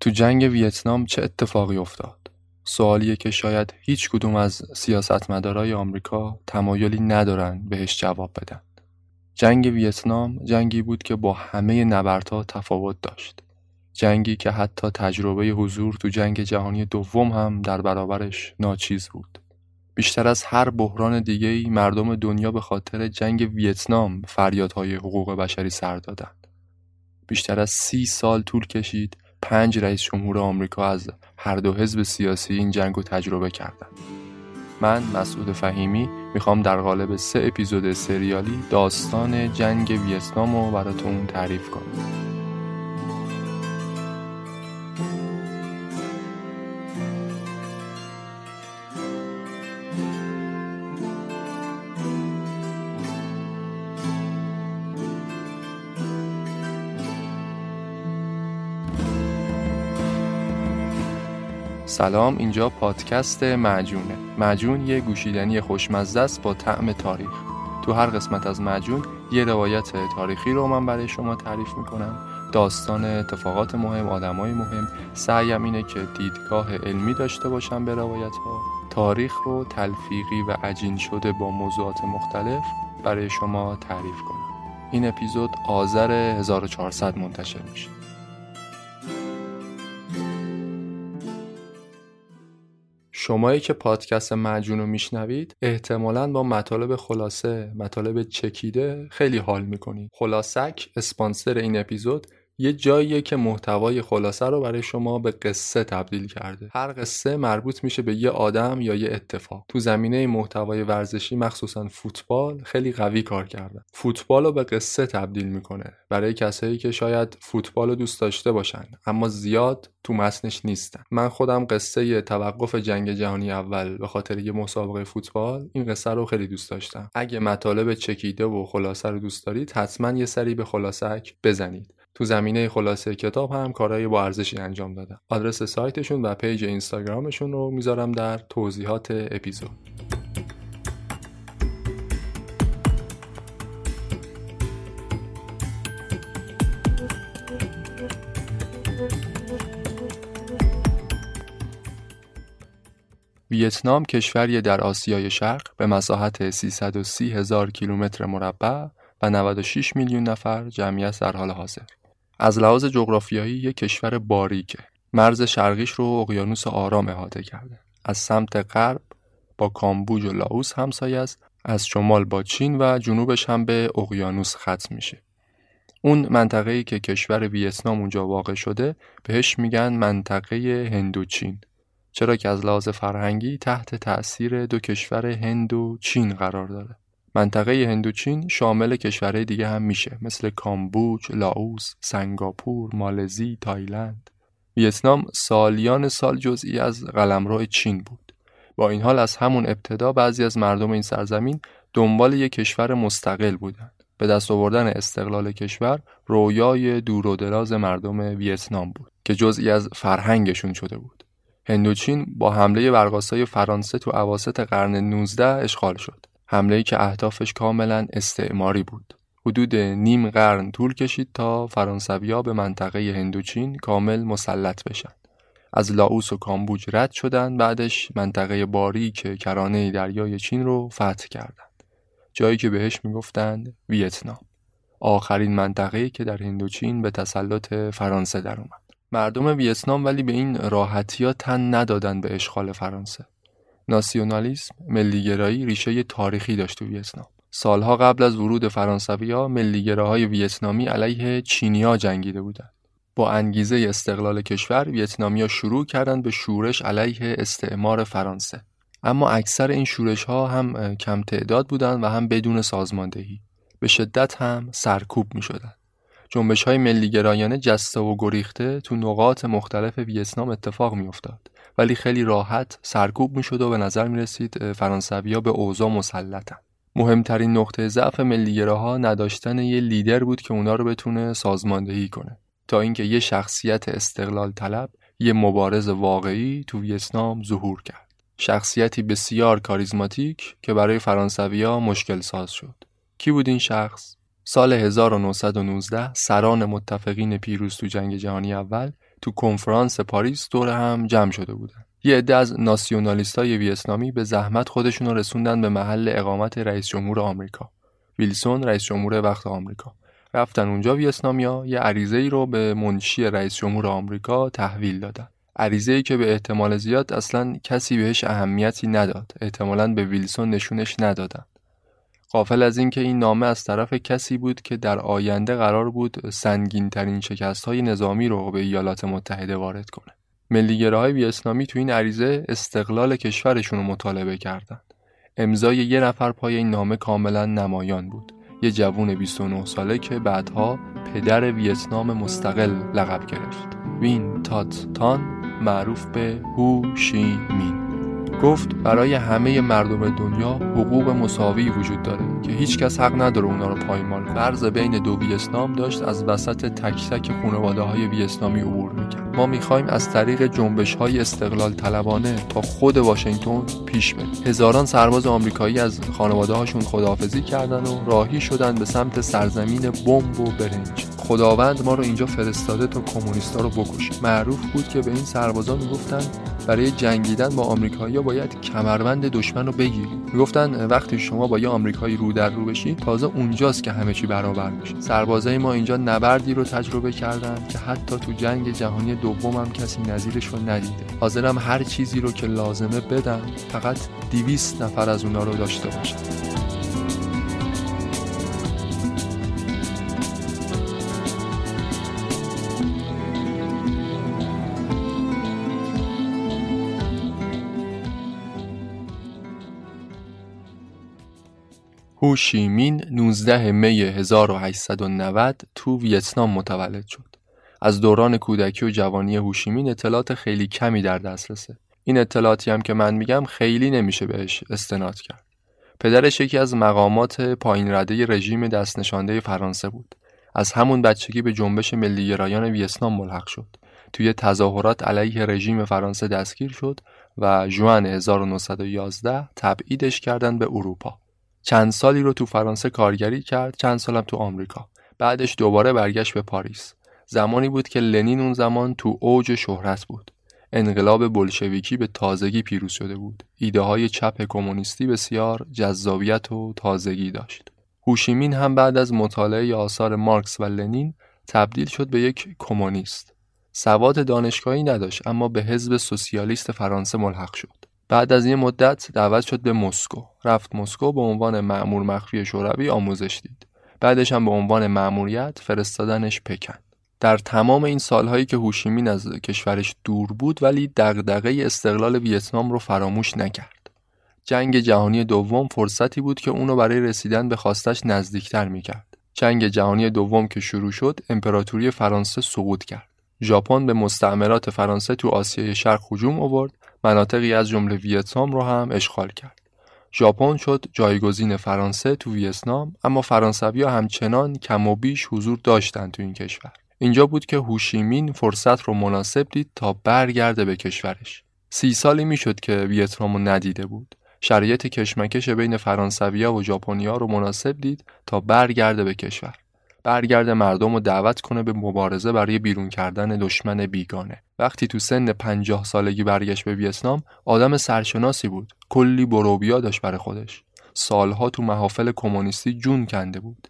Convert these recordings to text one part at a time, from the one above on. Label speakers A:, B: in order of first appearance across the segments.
A: تو جنگ ویتنام چه اتفاقی افتاد؟ سوالیه که شاید هیچ کدوم از سیاستمدارای آمریکا تمایلی ندارن بهش جواب بدن. جنگ ویتنام جنگی بود که با همه نبردها تفاوت داشت. جنگی که حتی تجربه حضور تو جنگ جهانی دوم هم در برابرش ناچیز بود. بیشتر از هر بحران دیگه‌ای مردم دنیا به خاطر جنگ ویتنام فریادهای حقوق بشری سر دادند. بیشتر از سی سال طول کشید پنج رئیس جمهور آمریکا از هر دو حزب سیاسی این جنگ رو تجربه کردند. من مسعود فهیمی می‌خوام در قالب سه اپیزود سریالی داستان جنگ ویتنام رو براتون تعریف کنم. سلام اینجا پادکست معجونه. معجون یه گوشیدنی خوشمزه است با طعم تاریخ. تو هر قسمت از معجون یه روایت تاریخی رو من برای شما تعریف می‌کنم. داستان اتفاقات مهم آدمای مهم. سعیم اینه که دیدگاه علمی داشته باشم به روایت ها تاریخ رو تلفیقی و عجین شده با موضوعات مختلف برای شما تعریف کنم. این اپیزود آذر 1400 منتشر میشه. شمایی که پادکست مجون رو میشنوید احتمالا با مطالب خلاصه مطالب چکیده خیلی حال می‌کنید. خلاصک اسپانسر این اپیزود یه جاییه که محتوای خلاصه رو برای شما به قصه تبدیل کرده. هر قصه مربوط میشه به یه آدم یا یه اتفاق. تو زمینه محتوای ورزشی مخصوصا فوتبال خیلی قوی کار کردن. فوتبال رو به قصه تبدیل می‌کنه برای کسایی که شاید فوتبال رو دوست داشته باشن اما زیاد تو متنش نیستن. من خودم قصه توقف جنگ جهانی اول به خاطر یه مسابقه فوتبال این قصه رو خیلی دوست داشتم. اگه مطالب چکیده و خلاصه رو دوست دارید حتما یه سری به خلاصک بزنید. تو زمینه خلاصه کتاب هم کارهای با ارزشی انجام دادم آدرس سایتشون و پیج اینستاگرامشون رو می‌ذارم در توضیحات اپیزود ویتنام کشوری در آسیای شرق به مساحت 330 هزار کیلومتر مربع و 96 میلیون نفر جمعیت در حال حاضر. از لحاظ جغرافیایی یک کشور باریکه. مرز شرقیش رو اقیانوس آرام احاطه کرده. از سمت غرب با کامبوج و لاوس همسایه است. از شمال با چین و جنوبش هم به اقیانوس ختم میشه. اون منطقه ای که کشور ویتنام اونجا واقع شده بهش میگن منطقه هندوچین. چرا که از لحاظ فرهنگی تحت تأثیر دو کشور هند و چین قرار داره. منطقه هندوچین شامل کشورهای دیگه هم میشه مثل کامبوج، لاوس، سنگاپور، مالزی، تایلند. ویتنام سالیان سال جزئی از قلمرو چین بود. با این حال از همون ابتدا بعضی از مردم این سرزمین دنبال یک کشور مستقل بودند. به دست آوردن استقلال کشور رویای دور و دراز مردم ویتنام بود که جزئی از فرهنگشون شده بود. هندوچین با حمله برقاسای فرانسه تو عواست قرن 19 اشغال شد. حمله که اهدافش کاملا استعماری بود. حدود نیم قرن طول کشید تا فرانسویا به منطقه هندوچین کامل مسلط بشن. از لاوس و کامبوج رد شدن بعدش منطقه باری که کرانه دریای چین رو فتح کردند. جایی که بهش می‌گفتند ویتنام. آخرین منطقه‌ای که در هندوچین به تسلط فرانسه در اومد. مردم ویتنام ولی به این راحتی ها تن ندادن به اشغال فرانسه. ناسیونالیسم، ملیگرایی ریشه تاریخی داشت تو ویتنام. سالها قبل از ورود فرانسوی ها ملیگراهای ویتنامی علیه چینیا جنگیده بودند. با انگیزه استقلال کشور ویتنامیا شروع کردند به شورش علیه استعمار فرانسه. اما اکثر این شورش ها هم کم تعداد بودند و هم بدون سازماندهی. به شدت هم سرکوب می شدن. جنبش های ملیگرایانه جسته و گریخته تو نقاط مختلف ویتنام اتفاق می افتاد. ولی خیلی راحت سرکوب می شد و به نظر می رسید فرانسویا به اوضاع مسلطن. مهمترین نقطه ضعف ملیگراها نداشتن یه لیدر بود که اونا رو بتونه سازماندهی کنه. تا اینکه یه شخصیت استقلال طلب یه مبارز واقعی تو ویتنام ظهور کرد. شخصیتی بسیار کاریزماتیک که برای فرانسویا مشکل ساز شد. کی بود این شخص؟ سال 1919 سران متفقین پیروز تو جنگ جهانی اول تو کنفرانس پاریس دور هم جمع شده بودن یه عده از های ویتنامی به زحمت خودشون رو رسوندن به محل اقامت رئیس جمهور آمریکا. ویلسون رئیس جمهور وقت آمریکا. رفتن اونجا ویتنامیا یه عریضه ای رو به منشی رئیس جمهور آمریکا تحویل دادن. عریضه ای که به احتمال زیاد اصلا کسی بهش اهمیتی نداد. احتمالا به ویلسون نشونش ندادن. قافل از اینکه این نامه از طرف کسی بود که در آینده قرار بود سنگین ترین شکست های نظامی رو به ایالات متحده وارد کنه. ملیگراهای ویتنامی تو این عریضه استقلال کشورشون رو مطالبه کردند. امضای یه نفر پای این نامه کاملا نمایان بود. یه جوون 29 ساله که بعدها پدر ویتنام مستقل لقب گرفت. وین تات تان معروف به هو شی مین. گفت برای همه مردم دنیا حقوق مساوی وجود داره که هیچ کس حق نداره اونا رو پایمال. فرض بین دو ویتنام داشت از وسط تک تک خانواده های ویتنامی عبور می‌کرد. ما می‌خوایم از طریق جنبش های استقلال طلبانه تا خود واشنگتن پیش بریم. هزاران سرباز آمریکایی از خانواده هاشون خداحافظی کردن و راهی شدن به سمت سرزمین بمب و برنج. خداوند ما رو اینجا فرستاده تا کمونیستا رو بکشیم معروف بود که به این سربازا می‌گفتن برای جنگیدن با آمریکایی‌ها باید کمربند دشمن رو بگیریم می‌گفتن وقتی شما با یه آمریکایی رو در رو بشی تازه اونجاست که همه چی برابر میشه. سربازای ما اینجا نبردی رو تجربه کردن که حتی تو جنگ جهانی دوم هم کسی نظیرش رو ندیده. حاضرم هر چیزی رو که لازمه بدم فقط دیویست نفر از اونا رو داشته باشم هو شیمین 19 می 1890 تو ویتنام متولد شد. از دوران کودکی و جوانی هوشیمین اطلاعات خیلی کمی در دسترسه. این اطلاعاتی هم که من میگم خیلی نمیشه بهش استناد کرد. پدرش یکی از مقامات پایین رده رژیم دست نشانده فرانسه بود. از همون بچگی به جنبش ملیگرایان ویتنام ملحق شد. توی تظاهرات علیه رژیم فرانسه دستگیر شد و جوان 1911 تبعیدش کردن به اروپا. چند سالی رو تو فرانسه کارگری کرد چند سالم تو آمریکا. بعدش دوباره برگشت به پاریس. زمانی بود که لنین اون زمان تو اوج شهرت بود. انقلاب بلشویکی به تازگی پیروز شده بود. ایده های چپ کمونیستی بسیار جذابیت و تازگی داشت. هوشیمین هم بعد از مطالعه آثار مارکس و لنین تبدیل شد به یک کمونیست. سواد دانشگاهی نداشت اما به حزب سوسیالیست فرانسه ملحق شد. بعد از یه مدت دعوت شد به مسکو. رفت مسکو به عنوان معمور مخفی شوروی آموزش دید. بعدش هم به عنوان مأموریت فرستادنش پکن. در تمام این سالهایی که هوشیمین از کشورش دور بود ولی دغدغه استقلال ویتنام رو فراموش نکرد. جنگ جهانی دوم فرصتی بود که اونو برای رسیدن به خواستش نزدیکتر می‌کرد. جنگ جهانی دوم که شروع شد امپراتوری فرانسه سقوط کرد. ژاپن به مستعمرات فرانسه تو آسیای شرق هجوم آورد. مناطقی از جمله ویتنام رو هم اشغال کرد. ژاپن شد جایگزین فرانسه تو ویتنام اما فرانسویا همچنان کم و بیش حضور داشتند تو این کشور. اینجا بود که هوشیمین فرصت رو مناسب دید تا برگرده به کشورش. سی سالی می‌شد که ویتنام ندیده بود. شرایط کشمکش بین فرانسویا و ژاپنیا رو مناسب دید تا برگرده به کشور. برگرده مردم رو دعوت کنه به مبارزه برای بیرون کردن دشمن بیگانه. وقتی تو سن پنجاه سالگی برگشت به ویتنام آدم سرشناسی بود. کلی بروبیا داشت برای خودش. سالها تو محافل کمونیستی جون کنده بود.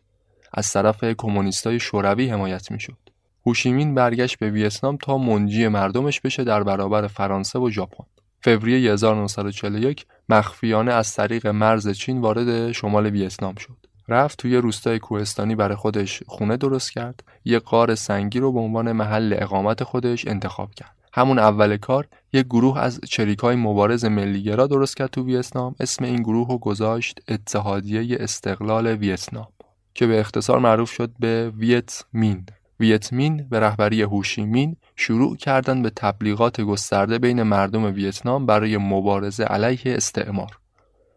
A: از طرف کمونیستای شوروی حمایت می‌شد. هوشیمین برگشت به ویتنام تا منجی مردمش بشه در برابر فرانسه و ژاپن. فوریه 1941 مخفیانه از طریق مرز چین وارد شمال ویتنام شد. رفت توی روستای کوهستانی برای خودش خونه درست کرد. یه قار سنگی رو به عنوان محل اقامت خودش انتخاب کرد. همون اول کار یک گروه از چریکای مبارز ملیگرا درست کرد تو ویتنام. اسم این گروه رو گذاشت اتحادیه استقلال ویتنام که به اختصار معروف شد به ویت مین ویتمین به رهبری هوشیمین شروع کردن به تبلیغات گسترده بین مردم ویتنام برای مبارزه علیه استعمار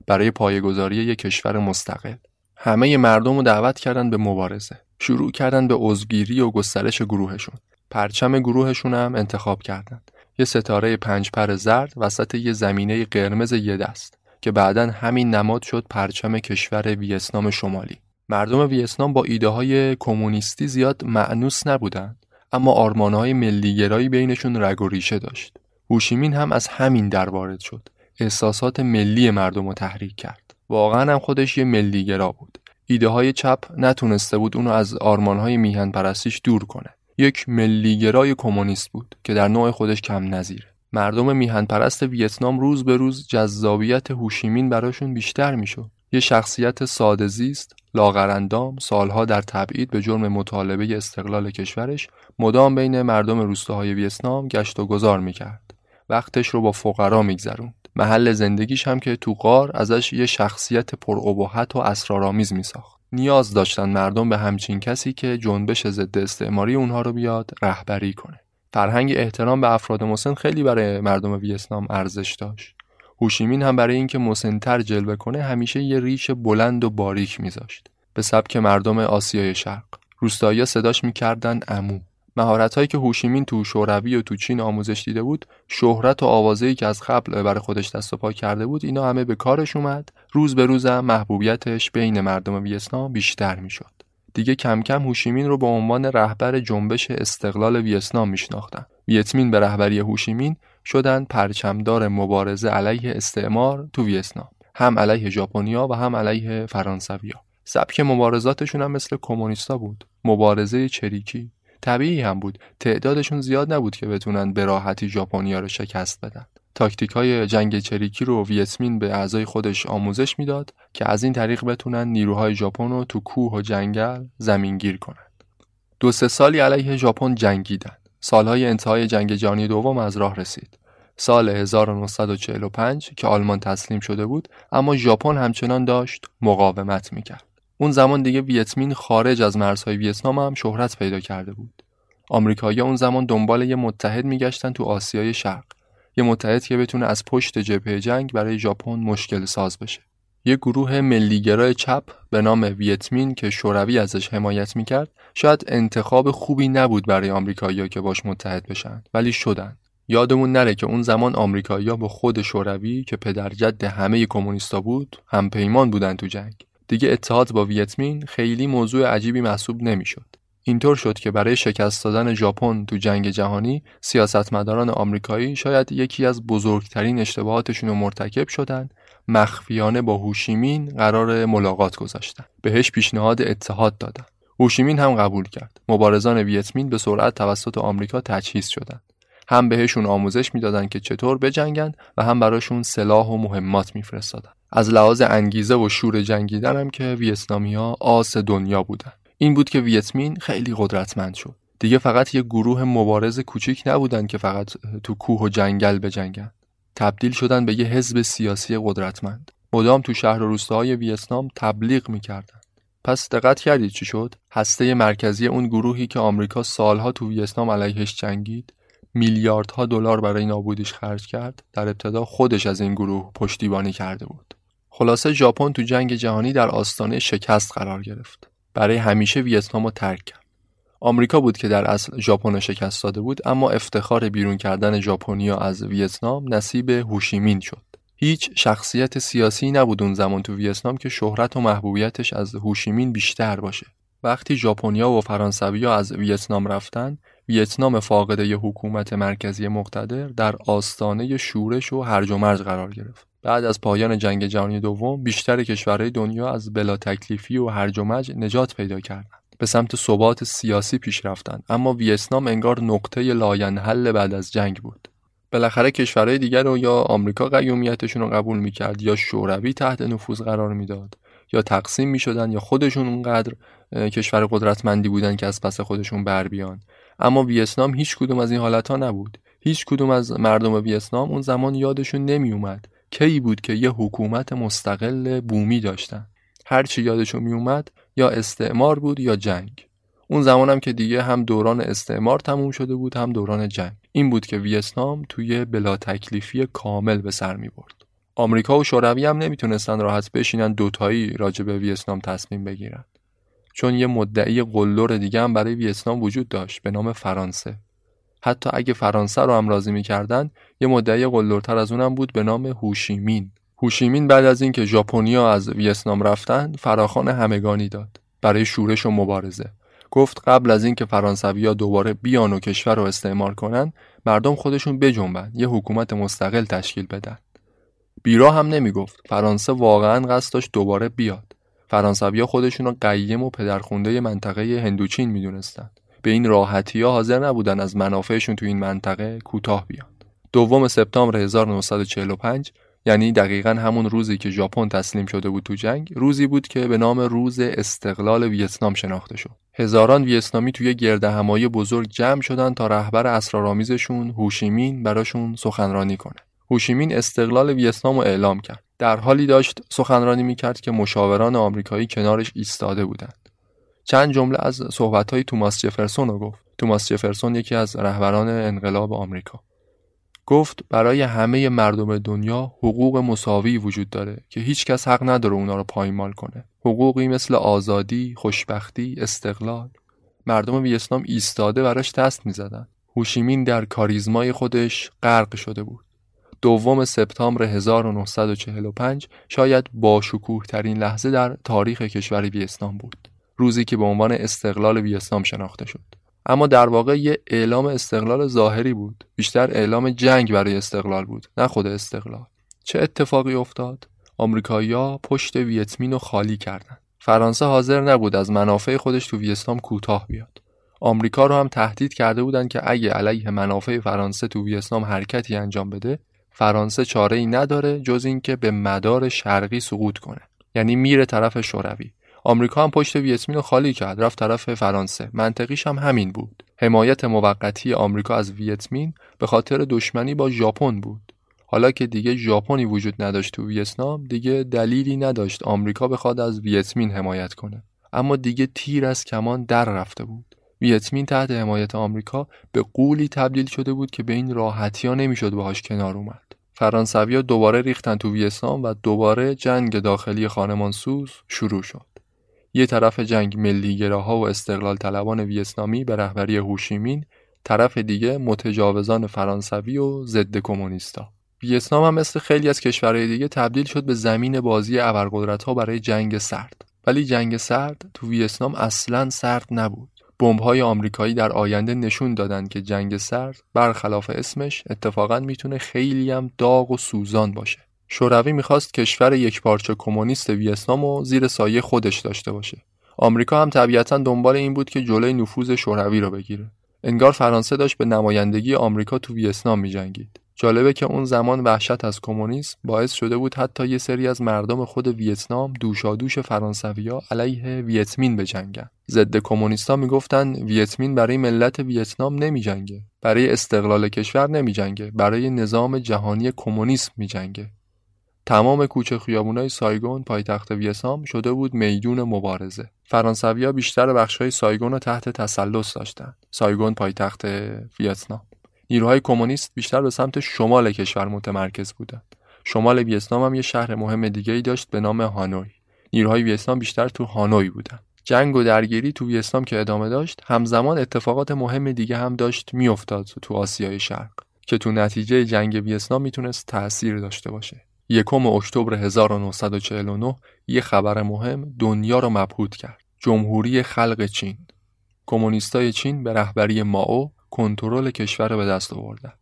A: برای پایگذاری یک کشور مستقل. همه مردم رو دعوت کردن به مبارزه. شروع کردن به عضوگیری و گسترش گروهشون. پرچم گروهشون هم انتخاب کردند یه ستاره پنج پر زرد وسط یه زمینه قرمز یه دست که بعدا همین نماد شد پرچم کشور ویتنام شمالی. مردم ویتنام با ایده های کمونیستی زیاد معنوس نبودند اما آرمان های ملیگرایی بینشون رگ و ریشه داشت. هوشیمین هم از همین در وارد شد. احساسات ملی مردم رو تحریک کرد. واقعا هم خودش یه ملیگرا بود. ایده های چپ نتونسته بود اونو از آرمان های میهن پرستیش دور کنه. یک ملیگرای کمونیست بود که در نوع خودش کم نظیره. مردم میهن پرست ویتنام روز به روز جذابیت هوشیمین براشون بیشتر می‌شد. یه شخصیت ساده زیست، لاغرندام، سالها در تبعید به جرم مطالبه استقلال کشورش مدام بین مردم روستاهای ویتنام گشت و گذار می‌کرد. وقتش رو با فقرا میگذروند. محل زندگیش هم که تو غار ازش یه شخصیت پرابهت و اسرارآمیز میساخت. نیاز داشتن مردم به همچین کسی که جنبش ضد استعماری اونها رو بیاد رهبری کنه. فرهنگ احترام به افراد مسن خیلی برای مردم ویتنام ارزش داشت. هوشیمین هم برای اینکه مسنتر جلوه کنه همیشه یه ریش بلند و باریک میذاشت به سبک مردم آسیای شرق روستایی صداش می‌کردن امو مهارتهایی که هوشیمین تو شوروی و تو چین آموزش دیده بود شهرت و آوازه‌ای که از قبل برای خودش دست و پا کرده بود اینا همه به کارش اومد. روز به روزم محبوبیتش بین مردم ویتنام بیشتر می‌شد. دیگه کم کم هوشیمین رو به عنوان رهبر جنبش استقلال ویتنام میشناختن. ویتمین به رهبری هوشیمین شدن پرچمدار مبارزه علیه استعمار تو ویتنام. هم علیه ژاپنیا و هم علیه فرانسویا. سبک مبارزاتشون هم مثل کمونیستا بود. مبارزه چریکی. طبیعی هم بود تعدادشون زیاد نبود که بتونن به راحتی ژاپنیا رو شکست بدن تاکتیک های جنگ چریکی رو ویتمین به اعضای خودش آموزش می‌داد که از این طریق بتونن نیروهای ژاپن رو تو کوه و جنگل زمینگیر کنند. دو سه سالی علیه ژاپن جنگیدن. سالهای انتهای جنگ جهانی دوم از راه رسید. سال 1945 که آلمان تسلیم شده بود اما ژاپن همچنان داشت مقاومت می‌کرد. اون زمان دیگه ویتمین خارج از مرزهای ویتنام هم شهرت پیدا کرده بود. آمریکایی‌ها اون زمان دنبال یه متحد میگشتن تو آسیای شرق. یه متحد که بتونه از پشت جبهه جنگ برای ژاپن مشکل ساز بشه. یه گروه ملیگرای چپ به نام ویتمین که شوروی ازش حمایت می‌کرد شاید انتخاب خوبی نبود برای آمریکایی‌ها که باش متحد بشن ولی شدن یادمون نره که اون زمان آمریکایی‌ها با خود شوروی که پدرجد همه کمونیستا بود هم پیمان بودن تو جنگ دیگه اتحاد با ویتمین خیلی موضوع عجیبی محسوب نمی‌شد. اینطور شد که برای شکست دادن ژاپن تو جنگ جهانی سیاستمداران آمریکایی شاید یکی از بزرگترین اشتباهاتشون رو مرتکب شدند مخفیانه با هوشیمین قرار ملاقات گذاشتن. بهش پیشنهاد اتحاد دادن. هوشیمین هم قبول کرد. مبارزان ویتمین به سرعت توسط آمریکا تجهیز شدند. هم بهشون آموزش می‌دادند که چطور بجنگن و هم براشون سلاح و مهمات میفرستادن. از لحاظ انگیزه و شور جنگیدن هم که ویتنامیا آس دنیا بودن. این بود که ویتمین خیلی قدرتمند شد. دیگه فقط یه گروه مبارز کوچیک نبودن که فقط تو کوه و جنگل بجنگن. تبدیل شدن به یه حزب سیاسی قدرتمند. مدام تو شهر و روستاهای ویتنام تبلیغ می‌کردن. پس دقت کردید چی شد؟ هسته مرکزی اون گروهی که آمریکا سالها تو ویتنام علیهش جنگید میلیاردها دلار برای نابودیش خرج کرد در ابتدا خودش از این گروه پشتیبانی کرده بود خلاصه ژاپن تو جنگ جهانی در آستانه شکست قرار گرفت. برای همیشه ویتنام رو ترک کرد. آمریکا بود که در اصل ژاپن شکست داده بود اما افتخار بیرون کردن ژاپنیا از ویتنام نصیب هوشیمین شد. هیچ شخصیت سیاسی نبود اون زمان تو ویتنام که شهرت و محبوبیتش از هوشیمین بیشتر باشه. وقتی ژاپنیا و فرانسویا از ویتنام رفتن، ویتنام فاقده ی حکومت مرکزی مقتدر در آستانه شورش و هرج و مرج قرار گرفت. بعد از پایان جنگ جهانی دوم بیشتر کشورهای دنیا از بلا تکلیفی و هرج و مرج نجات پیدا کردند. به سمت ثبات سیاسی پیش رفتند اما ویتنام انگار نقطه لاینحل بعد از جنگ بود. بالاخره کشورهای دیگر رو یا آمریکا قیومیتشون رو قبول می‌کرد یا شوروی تحت نفوذ قرار می‌داد یا تقسیم می‌شدن یا خودشون اونقدر کشور قدرتمندی بودن که از پس خودشون بر بیان اما ویتنام هیچ کدوم از این حالت ها نبود. هیچ کدوم از مردم ویتنام اون زمان یادشون نمی اومد کی بود که یه حکومت مستقل بومی داشتن. هرچی یادشون می اومد یا استعمار بود یا جنگ. اون زمانم که دیگه هم دوران استعمار تموم شده بود هم دوران جنگ. این بود که ویتنام توی بلا تکلیفی کامل به سر می برد آمریکا و شوروی هم نمی‌تونستن راحت بشینن دوتایی راجع به ویتنام تصمیم بگیرن. چون یه مدعی قلدر دیگه هم برای ویتنام وجود داشت به نام فرانسه. حتی اگه فرانسه رو هم راضی می‌کردن یه مدعی قلدرتر از اونم بود به نام هوشیمین. هوشیمین بعد از اینکه ژاپنیا از ویتنام رفتن فراخان همگانی داد برای شورش و مبارزه. گفت قبل از اینکه فرانسویا دوباره بیان و کشور رو استعمار کنن مردم خودشون بجنبن یه حکومت مستقل تشکیل بدن. بیرا هم نمی‌گفت. فرانسه واقعا قصد داشت دوباره بیاد. فرانسویا خودشون رو قیم و پدرخونده منطقه هندوچین می‌دونستند به این راحتی ها حاضر نبودن از منافعشون تو این منطقه کوتاه بیان. دوم سپتامبر 1945 یعنی دقیقا همون روزی که ژاپن تسلیم شده بود تو جنگ روزی بود که به نام روز استقلال ویتنام شناخته شد. هزاران ویتنامی توی گرد همایی بزرگ جمع شدن تا رهبر اسرارآمیزشون هوشیمین براشون سخنرانی کنه. هوشیمین استقلال ویتنام رو اعلام کرد. در حالی داشت سخنرانی می‌کرد که مشاوران آمریکایی کنارش ایستاده بودند. چند جمله از صحبتهای توماس جفرسون رو گفت. توماس جفرسون یکی از رهبران انقلاب آمریکا. گفت برای همه مردم دنیا حقوق مساوی وجود داره که هیچ کس حق نداره اونا رو پایمال کنه. حقوقی مثل آزادی، خوشبختی، استقلال. مردم ویتنام ایستاده براش دست می‌زدن. هوشیمین در کاریزمای خودش غرق شده بود. دوم سپتامبر 1945 شاید با شکوه ترین لحظه در تاریخ کشور ویتنام بود. روزی که به عنوان استقلال ویتنام شناخته شد. اما در واقع یه اعلام استقلال ظاهری بود. بیشتر اعلام جنگ برای استقلال بود نه خود استقلال. چه اتفاقی افتاد؟ آمریکایی‌ها پشت ویتمین خالی کردند فرانسه حاضر نبود از منافع خودش تو ویتنام کوتاه بیاد. آمریکا رو هم تهدید کرده بودند که اگه علیه منافع فرانسه تو ویتنام حرکتی انجام بده فرانسه چاره ای نداره جز اینکه به مدار شرقی سقوط کنه. یعنی میره طرف شوروی. آمریکا هم پشت ویتمین رو خالی کرد رفت طرف فرانسه. منطقیش هم همین بود. حمایت موقتی آمریکا از ویتمین به خاطر دشمنی با ژاپن بود. حالا که دیگه ژاپنی وجود نداشت تو ویتنام دیگه دلیلی نداشت آمریکا بخواد از ویتمین حمایت کنه. اما دیگه تیر از کمان در رفته بود. ویتمین تحت حمایت آمریکا به قولی تبدیل شده بود که به این راحتی ها نمی‌شد باهاش کنار اومد. فرانسویا دوباره ریختن تو ویتنام و دوباره جنگ داخلی خانمانسوز شروع شد. یه طرف جنگ ملیگراها و استقلال طلبان ویتنامی به رهبری هوشیمین طرف دیگه متجاوزان فرانسوی و ضد کمونیستا. ویتنام هم مثل خیلی از کشورهای دیگه تبدیل شد به زمین بازی ابرقدرت ها برای جنگ سرد. ولی جنگ سرد تو ویتنام اصلا سرد نبود. های آمریکایی در آینده نشون دادن که جنگ سرد برخلاف اسمش اتفاقا می‌تونه خیلی هم داغ و سوزان باشه. شوروی می‌خواست کشور یکپارچه کمونیست ویتنام و زیر سایه خودش داشته باشه. آمریکا هم طبیعتا دنبال این بود که جلوی نفوذ شوروی رو بگیره. انگار فرانسه داشت به نمایندگی آمریکا تو ویتنام میجنگید. جالبه که اون زمان وحشت از کمونیسم باعث شده بود حتی یه سری از مردم خود ویتنام دوشادوش فرانسویا علیه ویتمین بجنگن. ضد کمونیستا می‌گفتن ویتمین برای ملت ویتنام نمیجنگه برای استقلال کشور نمیجنگه برای نظام جهانی کمونیسم میجنگه. تمام کوچه خیابونای سایگون پایتخت ویتنام شده بود میدون مبارزه. فرانسویا بیشتر بخشهای سایگون رو تحت تسلط داشتن. سایگون پایتخت ویتنام. نیروهای کمونیست بیشتر به سمت شمال کشور متمرکز بودند. شمال ویتنام هم یه شهر مهم دیگه ای داشت به نام هانوی. نیروهای ویتنام بیشتر تو هانوی بودن جنگ و درگیری تو ویتنام که ادامه داشت همزمان اتفاقات مهم دیگه هم داشت میافتاد تو آسیای شرق که تو نتیجه جنگ ویتنام می‌تونست تأثیر داشته باشه. یکم اکتبر 1949 یه خبر مهم دنیا رو مبهوت کرد. جمهوری خلق چین. کمونیستای چین به رهبری ماو کنترل کشور رو به دست آوردن.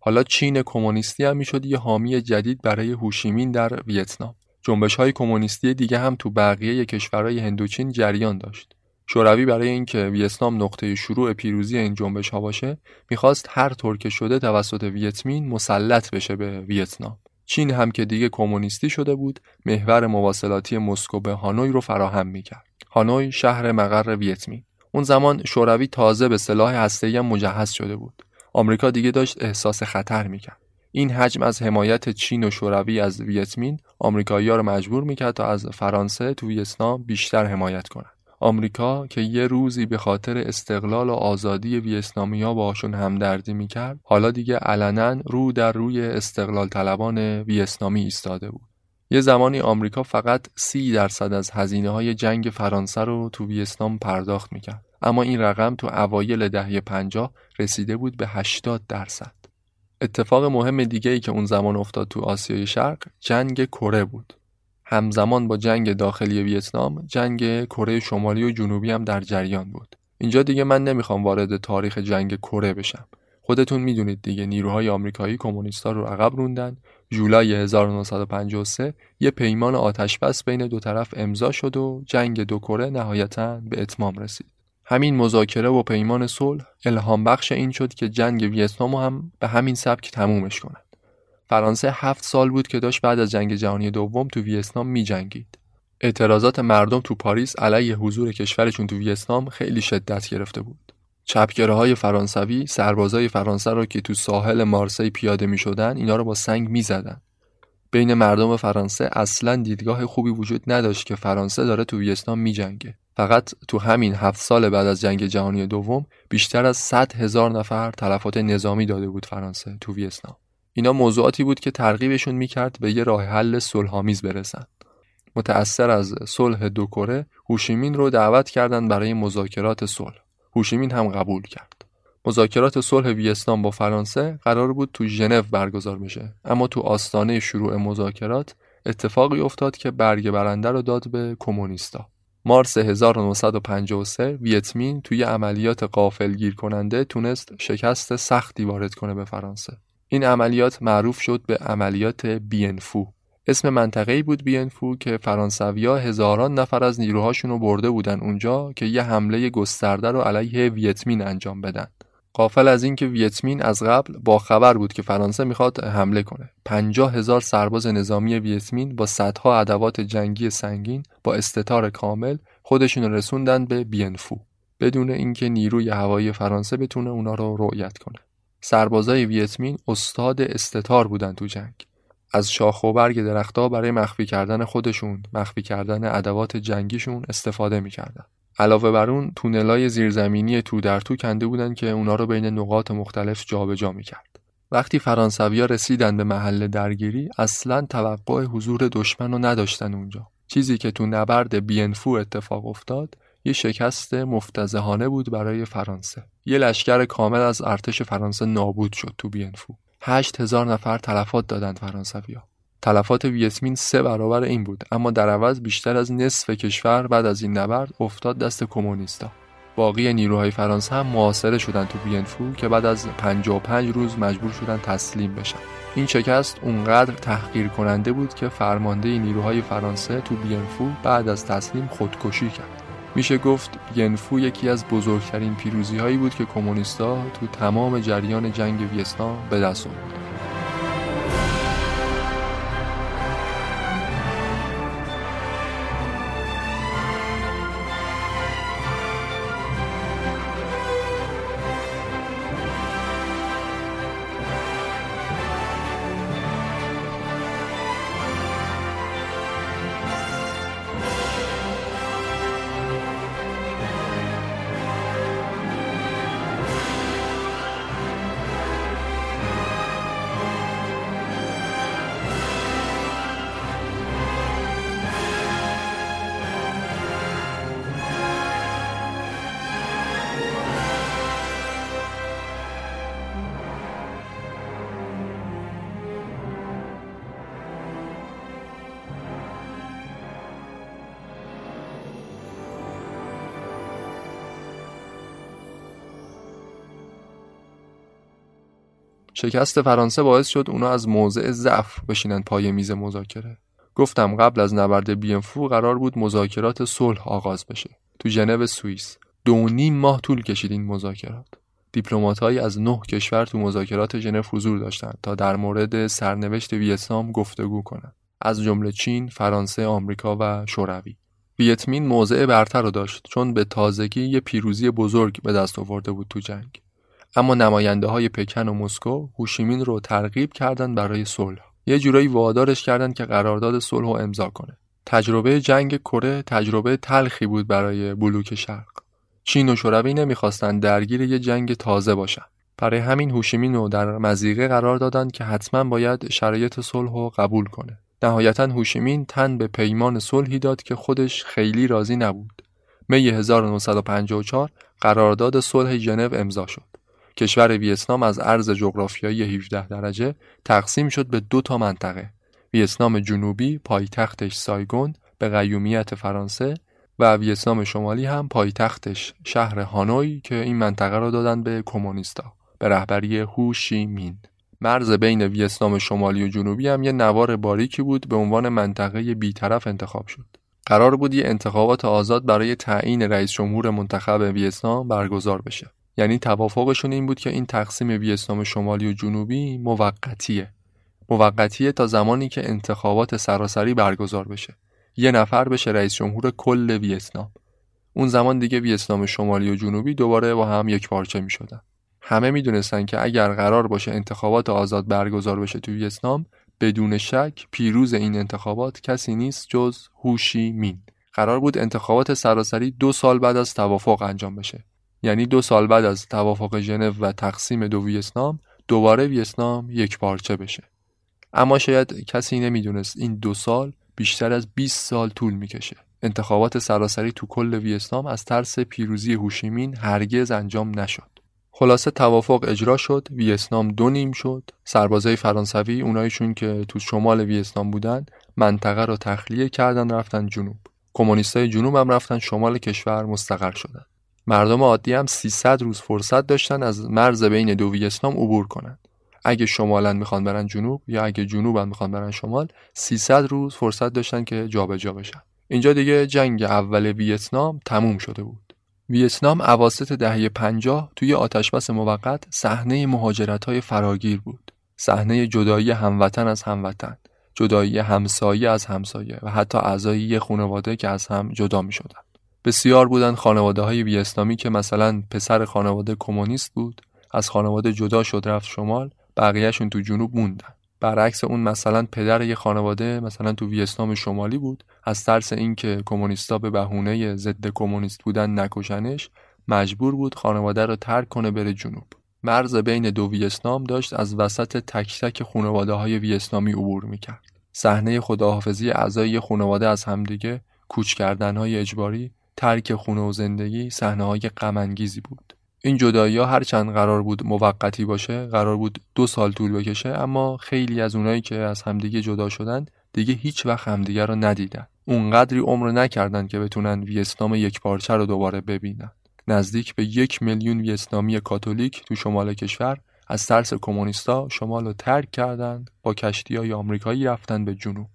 A: حالا چین کمونیستی هم می‌شد یه حامی جدید برای هوشیمین در ویتنام. جنبش های کمونیستی دیگه هم تو بقیه کشورهای هندوچین جریان داشت. شوروی برای اینکه ویتنام نقطه شروع پیروزی این جنبش ها باشه می‌خواست هر طور که شده توسط ویتمین مسلط بشه به ویتنام. چین هم که دیگه کمونیستی شده بود محور مواصلاتی مسکو به هانوی رو فراهم می‌کرد. هانوی شهر مقر ویتمین. اون زمان شوروی تازه به سلاح هسته‌ای مجهز شده بود. آمریکا دیگه داشت احساس خطر می‌کرد. این حجم از حمایت چین و شوروی از ویتمین آمریکایی‌ها رو مجبور می‌کرد تا از فرانسه تو ویتنام بیشتر حمایت کنند. آمریکا که یه روزی به خاطر استقلال و آزادی ویتنامیا باشون همدردی می‌کرد حالا دیگه علنا رو در روی استقلال طلبان ویتنامی ایستاده بود. یه زمانی آمریکا فقط سی درصد از هزینه های جنگ فرانسه رو تو ویتنام پرداخت می‌کرد. اما این رقم تو اوایل دهه 50 رسیده بود به 80 درصد. اتفاق مهم دیگه ای که اون زمان افتاد تو آسیای شرق جنگ کره بود. همزمان با جنگ داخلی ویتنام جنگ کره شمالی و جنوبی هم در جریان بود. اینجا دیگه من نمی‌خوام وارد تاریخ جنگ کره بشم. خودتون می‌دونید دیگه نیروهای آمریکایی کمونیستا رو عقب روندن. جولای 1953 یه پیمان آتش بس بین دو طرف امضا شد و جنگ دو کره نهایتا به اتمام رسید همین مذاکره و پیمان صلح الهام بخش این شد که جنگ ویتنام هم به همین سبک تمومش کنند فرانسه هفت سال بود که داشت بعد از جنگ جهانی دوم تو ویتنام می جنگید. اعتراضات مردم تو پاریس علیه حضور کشورشون تو ویتنام خیلی شدت گرفته بود. چپگره های فرانسوی سربازای فرانسه را که تو ساحل مارسی پیاده می شدن اینا رو با سنگ می زدن. بین مردم فرانسه اصلا دیدگاه خوبی وجود نداشت که فرانسه داره تو ویتنام می جنگه. فقط تو همین هفت سال بعد از جنگ جهانی دوم بیشتر از 100 هزار نفر تلفات نظامی داده بود فرانسه تو ویتنام. اینا موضوعاتی بود که ترغیبشون می‌کرد به یه راه حل صلحآمیز برسن. متأثر از صلح دو کره هوشیمین رو دعوت کردند برای مذاکرات صلح. هوشیمین هم قبول کرد. مذاکرات صلح ویتنام با فرانسه قرار بود تو ژنو برگزار بشه اما تو آستانه شروع مذاکرات اتفاقی افتاد که برگ برنده رو داد به کمونیستا. مارس 1953 ویتمین توی عملیات قافلگیر کننده تونست شکست سختی وارد کنه به فرانسه. این عملیات معروف شد به عملیات بینفو اسم منطقه بود بینفو که فرانسویا هزاران نفر از نیروهاشون رو برده بودن اونجا که یه حمله گسترده رو علیه ویتمین انجام بدن قافل از اینکه ویتمین از قبل با خبر بود که فرانسه می‌خواد حمله کنه. پنجاه هزار سرباز نظامی ویتمین با صدها ادوات جنگی سنگین با استتار کامل خودشون رسوندن به بینفو بدون اینکه نیروی هوایی فرانسه بتونه اونا رو رؤیت کنه. سربازای ویتمین استاد استتار بودن تو جنگ از شاخ و برگ درختها برای مخفی کردن خودشون مخفی کردن ادوات جنگیشون استفاده می‌کردن. علاوه بر اون تونلای زیرزمینی تو در تو کنده بودن که اونا رو بین نقاط مختلف جابجا می‌کرد. وقتی فرانسویا رسیدن به محل درگیری اصلا توقع حضور دشمن رو نداشتن اونجا. چیزی که تو نبرد بینفو اتفاق افتاد یه شکست مفتزهانه بود برای فرانسه. یه لشکر کامل از ارتش فرانسه نابود شد تو بینفو هشت هزار نفر تلفات دادند فرانسویا تلفات ویتمین سه برابر این بود اما در عوض بیشتر از نصف کشور بعد از این نبرد افتاد دست کمونیستا. باقی نیروهای فرانسه هم معاصره شدن تو بینفو که بعد از 55 روز مجبور شدن تسلیم بشن. این شکست اونقدر تحقیر کننده بود که فرمانده نیروهای فرانسه تو بینفو بعد از تسلیم خودکشی کرد. میشه گفت ینفو یکی از بزرگترین پیروزی هایی بود که کمونیستا تو تمام جریان جنگ ویتنام به دست آوردن شکست فرانسه باعث شد اونا از موضع ضعف بشینن پای میز مذاکره. گفتم قبل از نبرد بیانفو قرار بود مذاکرات صلح آغاز بشه. تو ژنو سوئیس. دو نیم ماه طول کشید این مذاکرات. دیپلماتهایی از نه کشور تو مذاکرات ژنو حضور داشتند تا در مورد سرنوشت ویتنام گفتگو کنند از جمله چین، فرانسه، آمریکا و شوروی. ویتمین موضع برتر رو داشت چون به تازگی یه پیروزی بزرگ به دست آورده بود تو جنگ. اما نماینده های پکن و مسکو هوشیمین رو ترغیب کردند برای صلح. یه جورایی وادارش کردند که قرارداد صلح رو امضا کنه. تجربه جنگ کره تجربه تلخی بود برای بلوک شرق. چین و شوروی نمی‌خواستند درگیر یه جنگ تازه باشن. برای همین هوشیمین رو در مزیقه قرار دادند که حتما باید شرایط صلح رو قبول کنه. نهایتا هوشیمین تن به پیمان صلحی داد که خودش خیلی راضی نبود. می 1954 قرارداد صلح ژنو امضا شد. کشور ویتنام از عرض جغرافیایی 17 درجه تقسیم شد به دو تا منطقه. ویتنام جنوبی پایتختش سایگون به قیومیت فرانسه و ویتنام شمالی هم پایتختش شهر هانوی که این منطقه را دادن به کمونیستا به رهبری هو شی مین. مرز بین ویتنام شمالی و جنوبی هم یه نوار باریکی بود به عنوان منطقه بیطرف انتخاب شد. قرار بود یه انتخابات آزاد برای تعیین رئیس جمهور منتخب ویتنام برگزار بشه. یعنی توافقشون این بود که این تقسیم ویتنام شمالی و جنوبی موقتیه. موقتیه تا زمانی که انتخابات سراسری برگزار بشه. یه نفر بشه رئیس جمهور کل ویتنام. اون زمان دیگه ویتنام شمالی و جنوبی دوباره با هم یک پارچه می شدن. همه می‌دونستن که اگر قرار باشه انتخابات آزاد برگزار بشه تو ویتنام بدون شک پیروز این انتخابات کسی نیست جز هوشی مین قرار بود انتخابات سراسری دو سال بعد از توافق انجام بشه یعنی دو سال بعد از توافق ژنو و تقسیم دو ویتنام دوباره ویتنام یک پارچه بشه. اما شاید کسی نمی‌دونست این دو سال بیشتر از 20 سال طول می‌کشه. انتخابات سراسری تو کل ویتنام از ترس پیروزی هوشیمین هرگز انجام نشد. خلاصه توافق اجرا شد ویتنام دو نیم شد. سربازای فرانسوی اونایشون که تو شمال ویتنام بودن منطقه رو تخلیه کردن رفتن جنوب. کمونیستای جنوب هم رفتن شمال کشور مستقر شدن. مردم عادی هم 300 روز فرصت داشتن از مرز بین دو ویتنام عبور کنند اگه شمالن می‌خوان برن جنوب یا اگه جنوبن می‌خوان برن شمال 300 روز فرصت داشتن که جابجا جا بشن اینجا دیگه جنگ اول ویتنام تموم شده بود ویتنام اواسط دهه 50 توی آتشبس موقت صحنه مهاجرت فراگیر بود. صحنه جدایی هموطن از هموطن، جدایی همسایه از همسایه و حتی اعضای یه خانواده که از هم جدا می شدن. بسیار بودن خانواده های ویتنامی که مثلا پسر خانواده کمونیست بود، از خانواده جدا شد رفت شمال، بقیهشون تو جنوب موندن. برعکس اون مثلا پدر یه خانواده مثلا تو ویتنام شمالی بود. از ترس اینکه کمونیستا به بهونه ضد کمونیست بودن نکشنش مجبور بود خانواده رو ترک کنه بره جنوب. مرز بین دو ویتنام داشت از وسط تک تک خانواده های ویتنامی عبور می‌کرد. صحنه خداحافظی اعضای خانواده از همدیگه کوچ کردن های اجباری ترک خونه و زندگی صحنه های غم بود. این جدایی ها هرچند قرار بود موقتی باشه قرار بود دو سال طول بکشه اما خیلی از اونایی که از همدیگه جدا شدن دیگه هیچ وقت همدیگه رو ندیدن. اونقدری عمر نکردن که بتونن ویتنام یک پارچه رو دوباره ببینن. نزدیک به یک میلیون ویتنامی کاتولیک تو شمال کشور از ترس کمونیستا شمال رو ترک کردند با کشتی های آمریکایی رفتن به جنوب.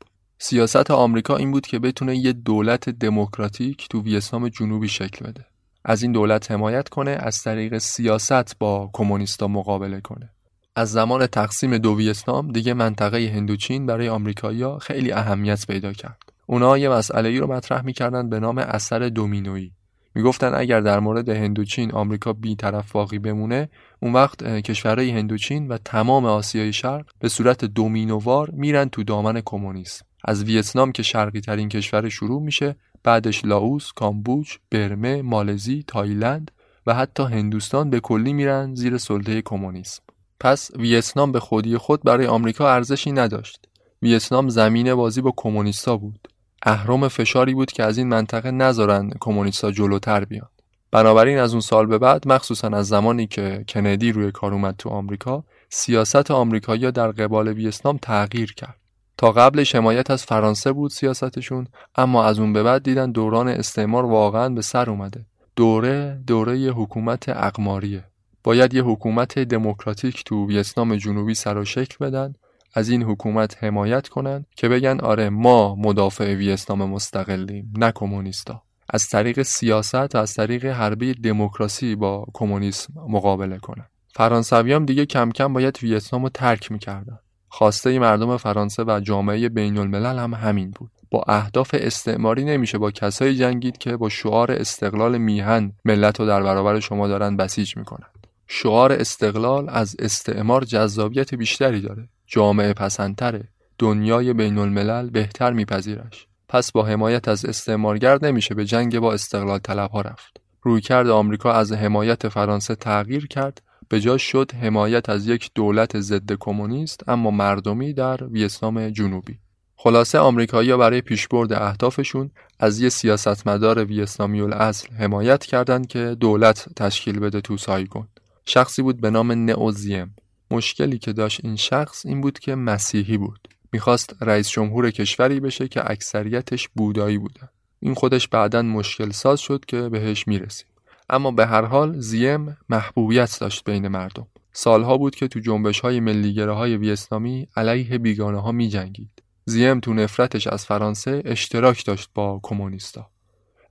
A: سیاست آمریکا این بود که بتونه یه دولت دموکراتیک تو ویتنام جنوبی شکل بده. از این دولت حمایت کنه از طریق سیاست با کمونیستا مقابله کنه. از زمان تقسیم دو ویتنام دیگه منطقه هندوچین برای آمریکایی‌ها خیلی اهمیت پیدا کرد. اونا یه مسئله ای رو مطرح می‌کردن به نام اثر دومینویی. می‌گفتن اگر در مورد هندوچین آمریکا بی طرف واقعی بمونه اون وقت کشورهای هندوچین و تمام آسیای شرق به صورت دومینووار میرن تو دامن کمونیسم. از ویتنام که شرقی ترین کشور شروع میشه بعدش لاوس، کامبوج، برمه، مالزی، تایلند و حتی هندوستان به کلی میرن زیر سلطه کمونیسم. پس ویتنام به خودی خود برای آمریکا ارزشی نداشت. ویتنام زمین بازی با کمونیستا بود. اهرام فشاری بود که از این منطقه نذارن کمونیستا جلوتر بیان. بنابراین از اون سال به بعد مخصوصا از زمانی که کندی روی کار اومد تو آمریکا سیاست آمریکایی در قبال ویتنام تغییر کرد. تا قبلش حمایت از فرانسه بود سیاستشون اما از اون به بعد دیدن دوران استعمار واقعا به سر اومده. دوره دوره حکومت اقماریه. باید یه حکومت دموکراتیک تو ویتنام جنوبی سر و شکل بدن از این حکومت حمایت کنن که بگن آره ما مدافع ویتنام مستقلیم نه کمونیستا. از طریق سیاست و از طریق حربه دموکراسی با کمونیسم مقابله کنن. فرانسویام دیگه کم کم باید ویتنام رو ترک می‌کردن. خواسته مردم فرانسه و جامعه بین الملل هم همین بود. با اهداف استعماری نمیشه با کسایی جنگید که با شعار استقلال میهن ملت رو در برابر شما دارن بسیج می‌کنن شعار استقلال از استعمار جذابیت بیشتری داره. جامعه پسندتره. دنیای بین الملل بهتر میپذیرش. پس با حمایت از استعمارگر نمیشه به جنگ با استقلال طلب ها رفت. رویکرد آمریکا از حمایت فرانسه تغییر کرد به جا شد حمایت از یک دولت ضد کمونیست اما مردمی در ویتنام جنوبی. خلاصه آمریکایی‌ها برای پیشبرد اهدافشون از یه سیاستمدار ویتنامی الاصل حمایت کردند که دولت تشکیل بده تو سایگون. شخصی بود به نام نئوزیم. مشکلی که داشت این شخص این بود که مسیحی بود. می‌خواست رئیس جمهور کشوری بشه که اکثریتش بودایی بودن. این خودش بعدا مشکل ساز شد که بهش می‌رسیم اما به هر حال زیم محبوبیت داشت بین مردم سالها بود که تو جنبش های ملیگره های ویتنامی علیه بیگانه ها می جنگید. زیم تو نفرتش از فرانسه اشتراک داشت با کمونیستا.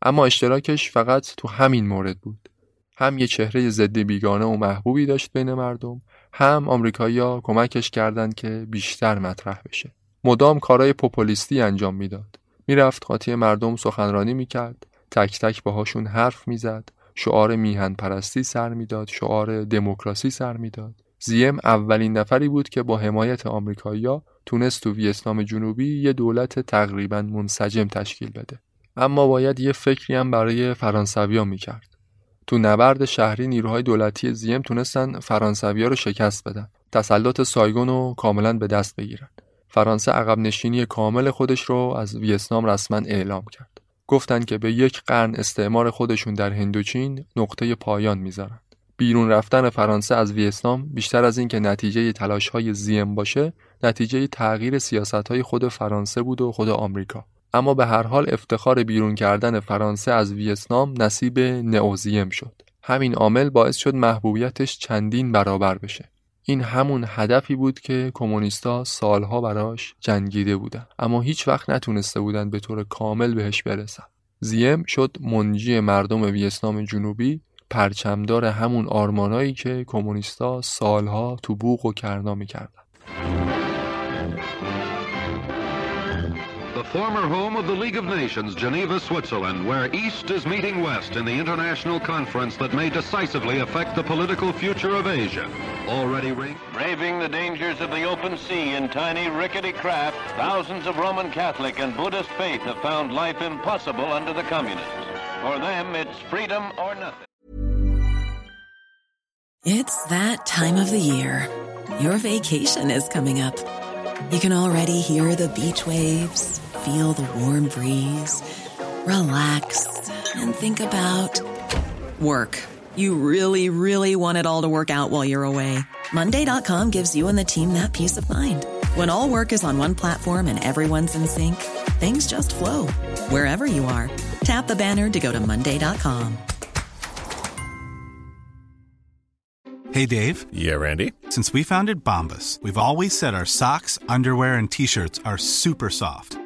A: اما اشتراکش فقط تو همین مورد بود. هم یه چهره ضد بیگانه و محبوبی داشت بین مردم هم آمریکایی‌ها کمکش کردند که بیشتر مطرح بشه. مدام کارهای پوپولیستی انجام می‌داد. می‌رفت قاطی مردم سخنرانی می‌کرد، تک تک باهاشون حرف می‌زد، شعار میهن پرستی سر می‌داد، شعار دموکراسی سر می‌داد. زیم اولین نفری بود که با حمایت آمریکایی‌ها تونست تو ویتنام جنوبی یه دولت تقریبا منسجم تشکیل بده. اما باید یه فکری هم برای فرانسویا می‌کرد. تو نبرد شهری نیروهای دولتی زیم تونستن فرانسویا رو شکست بدن تسلط سایگون رو کاملا به دست بگیرن فرانسه عقب نشینی کامل خودش رو از ویتنام رسما اعلام کرد گفتند که به یک قرن استعمار خودشون در هندوچین نقطه پایان می‌ذارن. بیرون رفتن فرانسه از ویتنام بیشتر از اینکه نتیجه تلاش های زیم باشه نتیجه تغییر سیاست های خود فرانسه بود و خود آمریکا. اما به هر حال افتخار بیرون کردن فرانسه از ویتنام نصیب نئوزیم شد. همین عامل باعث شد محبوبیتش چندین برابر بشه. این همون هدفی بود که کمونیستا سالها براش جنگیده بودن. اما هیچ وقت نتونسته بودن به طور کامل بهش برسن. زیم شد منجی مردم ویتنام جنوبی پرچمدار همون آرمانایی که کمونیستا سالها تو بوق و کرنا می‌کردن.
B: Former home of the League of Nations, Geneva, Switzerland, where East is meeting West in the international conference that may decisively affect the political future of Asia. Already ring-
C: Braving the dangers of the open sea in tiny rickety craft, thousands of Roman Catholic and Buddhist faith have found life impossible under the communists. For them, it's freedom or nothing.
D: It's that time of the year. Your vacation is coming up. You can already hear the beach waves feel the warm breeze, relax, and think about work. You really, really want it all to work out while you're away. Monday.com gives you and the team that peace of mind. When all work is on one platform and everyone's in sync, things just flow wherever you are. Tap the banner to go to Monday.com.
E: Hey, Dave.
F: Yeah, Randy.
E: Since we founded Bombus, we've always said our socks, underwear, and t shirts are super soft.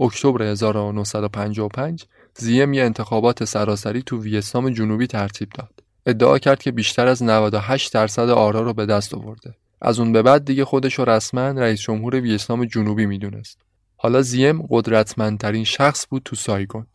A: اکتبر 1955 زیم یه انتخابات سراسری تو ویتنام جنوبی ترتیب داد. ادعا کرد که بیشتر از 98 درصد آرا رو به دست آورده. از اون به بعد دیگه خودش رو رسما رئیس جمهور ویتنام جنوبی می‌دونست. حالا زیم قدرتمندترین شخص بود تو سایگون.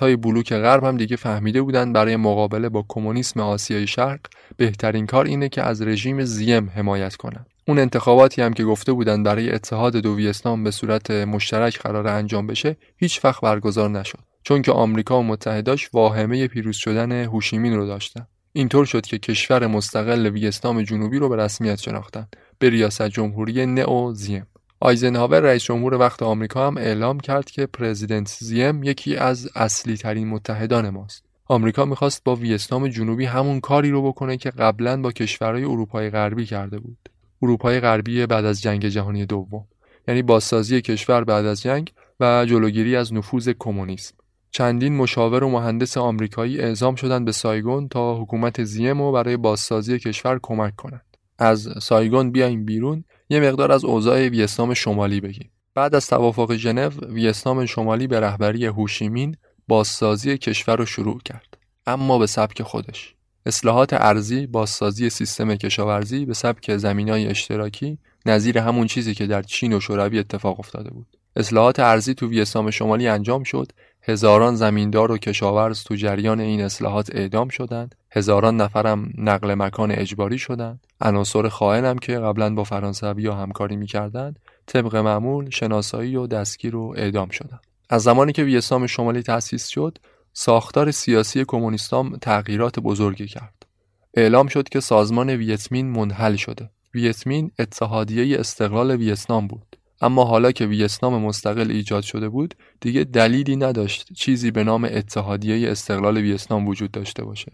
A: های بلوک غرب هم دیگه فهمیده بودن برای مقابله با کمونیسم آسیای شرق بهترین کار اینه که از رژیم زیم حمایت کنن. اون انتخاباتی هم که گفته بودن برای اتحاد دو ویتنام به صورت مشترک قرار انجام بشه هیچ وقت برگزار نشد. چون که آمریکا و متحداش واهمه پیروز شدن هوشیمین رو داشتن. اینطور شد که کشور مستقل ویتنام جنوبی رو به رسمیت شناختند به ریاست جمهوری نئو زیم. آیزنهاور رئیس جمهور وقت آمریکا هم اعلام کرد که پرزیدنت زیم یکی از اصلی ترین متحدان ماست. آمریکا می‌خواست با ویتنام جنوبی همون کاری رو بکنه که قبلا با کشورهای اروپای غربی کرده بود. اروپای غربی بعد از جنگ جهانی دوم. یعنی بازسازی کشور بعد از جنگ و جلوگیری از نفوذ کمونیسم. چندین مشاور و مهندس آمریکایی اعزام شدند به سایگون تا حکومت زیم و برای بازسازی کشور کمک کنند. از سایگون بیایم بیرون. یه مقدار از اوضاع ویتنام شمالی بگیم. بعد از توافق ژنو ویتنام شمالی به رهبری هوشیمین بازسازی کشور رو شروع کرد اما به سبک خودش. اصلاحات ارزی بازسازی سیستم کشاورزی به سبک های اشتراکی نظیر همون چیزی که در چین و شوروی اتفاق افتاده بود. اصلاحات ارزی تو ویتنام شمالی انجام شد هزاران زمیندار و کشاورز تو جریان این اصلاحات اعدام شدند هزاران نفرم نقل مکان اجباری شدند. عناصر خائنم که قبلا با فرانسوی همکاری می‌کردند طبق معمول شناسایی و دستگیر و اعدام شدند. از زمانی که ویتنام شمالی تأسیس شد ساختار سیاسی کمونیستام تغییرات بزرگی کرد. اعلام شد که سازمان ویتمین منحل شده. ویتمین اتحادیه استقلال ویتنام بود. اما حالا که ویتنام مستقل ایجاد شده بود دیگه دلیلی نداشت چیزی به نام اتحادیه استقلال ویتنام وجود داشته باشه.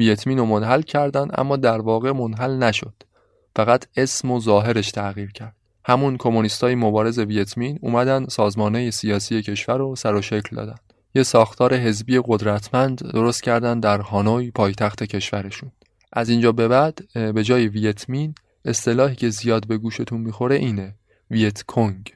A: ویتمین رو منحل کردن اما در واقع منحل نشد. فقط اسم و ظاهرش تغییر کرد. همون کمونیستای مبارز ویتمین اومدن سازمانه سیاسی کشور رو سر و شکل دادن. یه ساختار حزبی قدرتمند درست کردن در هانوی پایتخت کشورشون. از اینجا به بعد به جای ویتمین اصطلاحی که زیاد به گوشتون می‌خوره اینه. ویت کنگ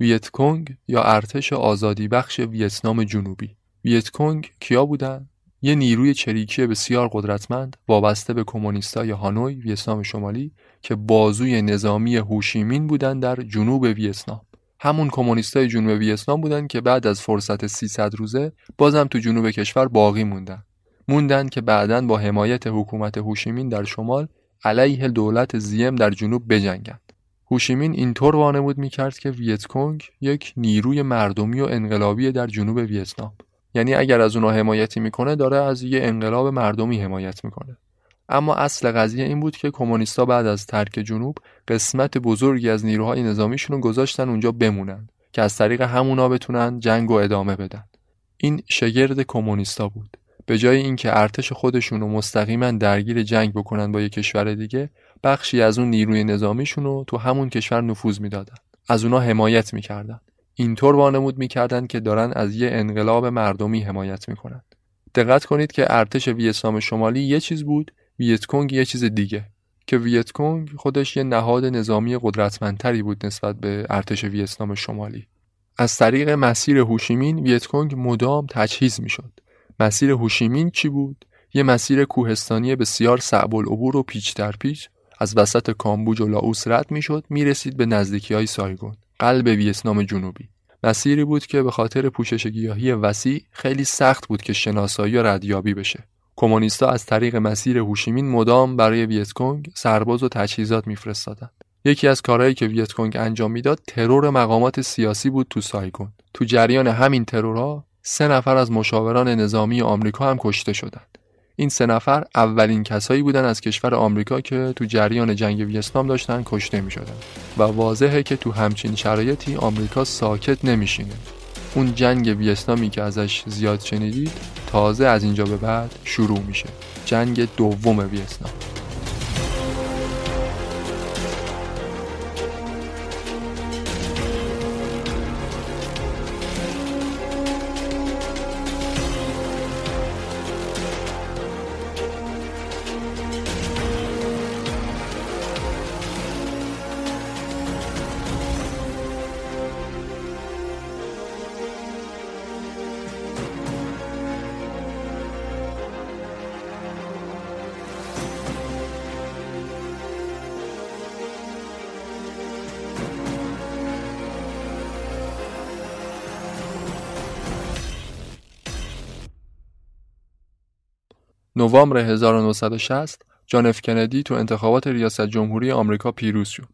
A: ویت کنگ یا ارتش آزادی بخش ویتنام جنوبی. ویت کنگ کیا بودن؟ یه نیروی چریکی بسیار قدرتمند وابسته به کمونیستای هانوی ویتنام شمالی که بازوی نظامی هوشیمین بودند در جنوب ویتنام. همون کمونیستای جنوب ویتنام بودن که بعد از فرصت 300 روزه بازم تو جنوب کشور باقی موندن. موندن که بعدا با حمایت حکومت هوشیمین در شمال علیه دولت زیم در جنوب بجنگند. هوشیمین اینطور وانمود می‌کرد که ویتکونگ یک نیروی مردمی و انقلابی در جنوب ویتنام. یعنی اگر از اونها حمایتی می‌کنه داره از یه انقلاب مردمی حمایت می‌کنه. اما اصل قضیه این بود که کمونیستا بعد از ترک جنوب قسمت بزرگی از نیروهای نظامیشون رو گذاشتن اونجا بمونن که از طریق همونا بتونن جنگ و ادامه بدن. این شگرد کمونیستا بود. به جای اینکه ارتش خودشون رو مستقیما درگیر جنگ بکنن با یک کشور دیگه بخشی از اون نیروی نظامیشون رو تو همون کشور نفوذ می‌دادن. از اونا حمایت می‌کردن. اینطور وانمود می‌کردن که دارن از یه انقلاب مردمی حمایت می‌کنن. دقت کنید که ارتش ویتنام شمالی یه چیز بود ویتکونگ یه چیز دیگه. که ویتکونگ خودش یه نهاد نظامی قدرتمندتری بود نسبت به ارتش ویتنام شمالی. از طریق مسیر هوشیمین ویتکونگ مدام تجهیز می‌شد. مسیر هوشیمین چی بود؟ یه مسیر کوهستانی بسیار صعب العبور و پیچ در پیچ از وسط کامبوج و لاوس رد می‌شد می‌رسید به نزدیکی های سایگون. قلب ویتنام جنوبی. مسیری بود که به خاطر پوشش گیاهی وسیع خیلی سخت بود که شناسایی و ردیابی بشه. کمونیستا از طریق مسیر هوشیمین مدام برای ویتکونگ سرباز و تجهیزات میفرستادند. یکی از کارهایی که ویتکونگ انجام می‌داد ترور مقامات سیاسی بود تو سایگون تو جریان همین ترورها سه نفر از مشاوران نظامی آمریکا هم کشته شدند. این سه نفر اولین کسایی بودن از کشور آمریکا که تو جریان جنگ ویتنام داشتن کشته می شدن و واضحه که تو همچین شرایطی آمریکا ساکت نمیشینه. اون جنگ ویتنامی که ازش زیاد شنیدید تازه از اینجا به بعد شروع میشه. جنگ دوم ویتنام. نوامبر 1960 جان اف کندی تو انتخابات ریاست جمهوری آمریکا پیروز شد.